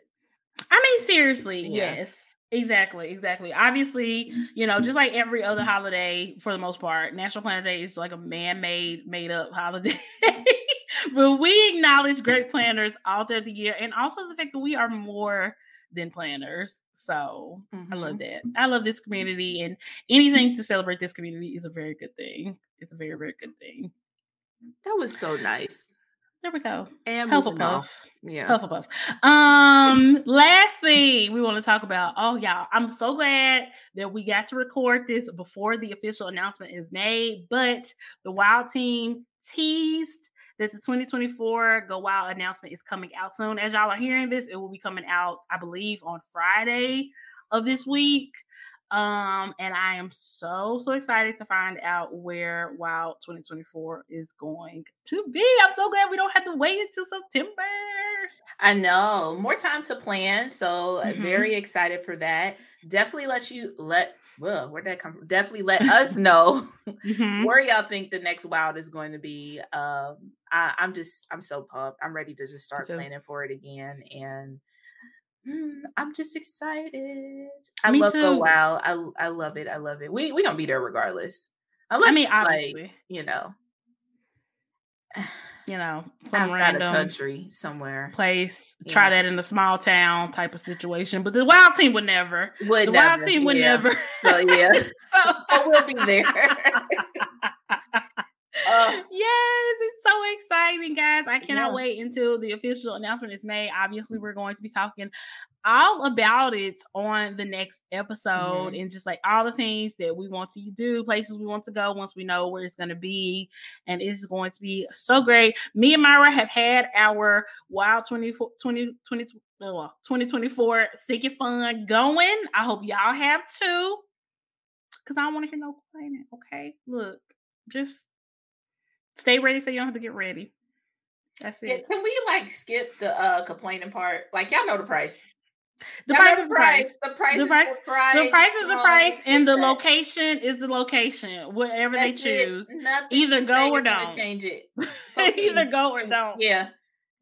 I mean, seriously, yeah. yes. Exactly, exactly. Obviously, you know, just like every other holiday for the most part, National Planner Day is like a man-made, made-up holiday. but we acknowledge great planners all throughout the year, and also the fact that we are more than planners. So mm-hmm. I love mm-hmm. that. I love this community, and anything to celebrate this community is a very good thing. It's a very, very good thing. That was so nice. There we go. And Hufflepuff. Yeah. Hufflepuff. Um, last thing we want to talk about. Oh, y'all, I'm so glad that we got to record this before the official announcement is made. But the Wild team teased that the 2024 Go Wild announcement is coming out soon. As y'all are hearing this, it will be coming out, I believe, on Friday of this week. Um, and I am so so excited to find out where Wild 2024 is going to be. I'm so glad we don't have to wait until September. I know more time to plan, so uh, mm-hmm. very excited for that. Definitely let you let well, where'd that come from? Definitely let us know mm-hmm. where y'all think the next wild is going to be. Um, I, am just I'm so pumped. I'm ready to just start planning for it again. And Mm, I'm just excited. I Me love too. Go Wow. I I love it. I love it. We we gonna be there regardless. Unless I mean, obviously. like you know, you know, some outside random country somewhere place. Yeah. Try that in a small town type of situation. But the Wild team would never. Would the never. Wild team would yeah. never. So yeah, so, so we'll be there. Uh, yes, so exciting, guys. I cannot yeah. wait until the official announcement is made. Obviously, we're going to be talking all about it on the next episode mm-hmm. and just like all the things that we want to do, places we want to go once we know where it's going to be. And it's going to be so great. Me and Myra have had our Wild 20, 20, 20, 2024 Sinking Fund going. I hope y'all have too. Because I don't want to hear no complaining. Okay. Look, just stay ready so you don't have to get ready. That's it. Yeah, can we like skip the uh complaining part? Like y'all know the price. The price is the price. The price the price, the price. The price is the price, and the location is the location. Whatever That's they choose, either go or don't. Change it. So either go or don't. Yeah,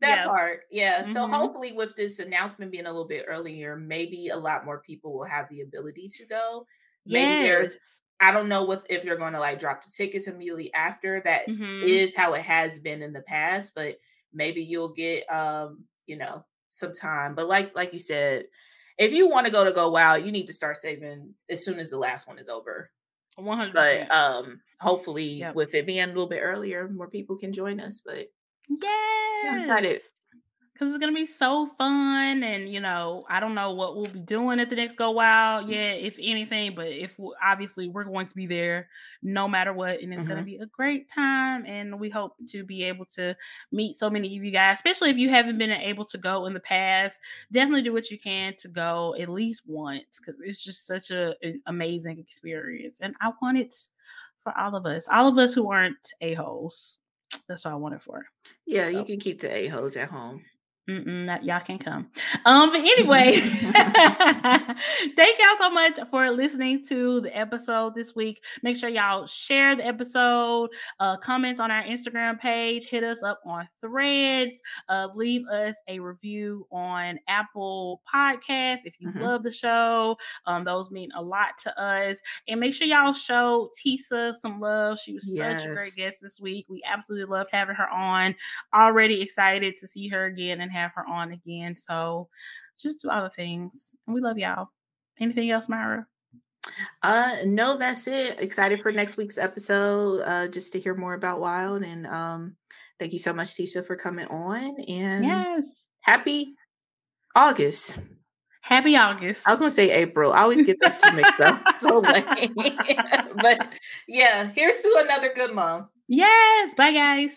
that yeah. part. Yeah. Mm-hmm. So hopefully, with this announcement being a little bit earlier, maybe a lot more people will have the ability to go. Maybe yes. there's. I don't know what if you're going to like drop the tickets immediately after. That mm-hmm. is how it has been in the past, but maybe you'll get um you know some time. But like like you said, if you want to go to Go Wild, you need to start saving as soon as the last one is over. 100 But um hopefully yep. with it being a little bit earlier, more people can join us. But yeah, I'm excited because it's gonna be so fun and you know i don't know what we'll be doing at the next go wild mm. yeah if anything but if we, obviously we're going to be there no matter what and it's mm-hmm. gonna be a great time and we hope to be able to meet so many of you guys especially if you haven't been able to go in the past definitely do what you can to go at least once because it's just such a, an amazing experience and i want it for all of us all of us who aren't a-holes that's what I want it for. Yeah, so. you can keep the a-holes at home. Mm-mm, y'all can come. Um, but anyway, thank y'all so much for listening to the episode this week. Make sure y'all share the episode, uh, comments on our Instagram page, hit us up on threads, uh, leave us a review on Apple Podcasts if you mm-hmm. love the show. Um, those mean a lot to us. And make sure y'all show Tisa some love. She was yes. such a great guest this week. We absolutely loved having her on. Already excited to see her again and have her on again. So just do other things. And we love y'all. Anything else, Myra? Uh no, that's it. Excited for next week's episode, uh, just to hear more about Wild. And um thank you so much, Tisa, for coming on. And yes, happy August. Happy August. I was gonna say April. I always get this two mixed up. so late. but yeah, here's to another good month. Yes. Bye guys.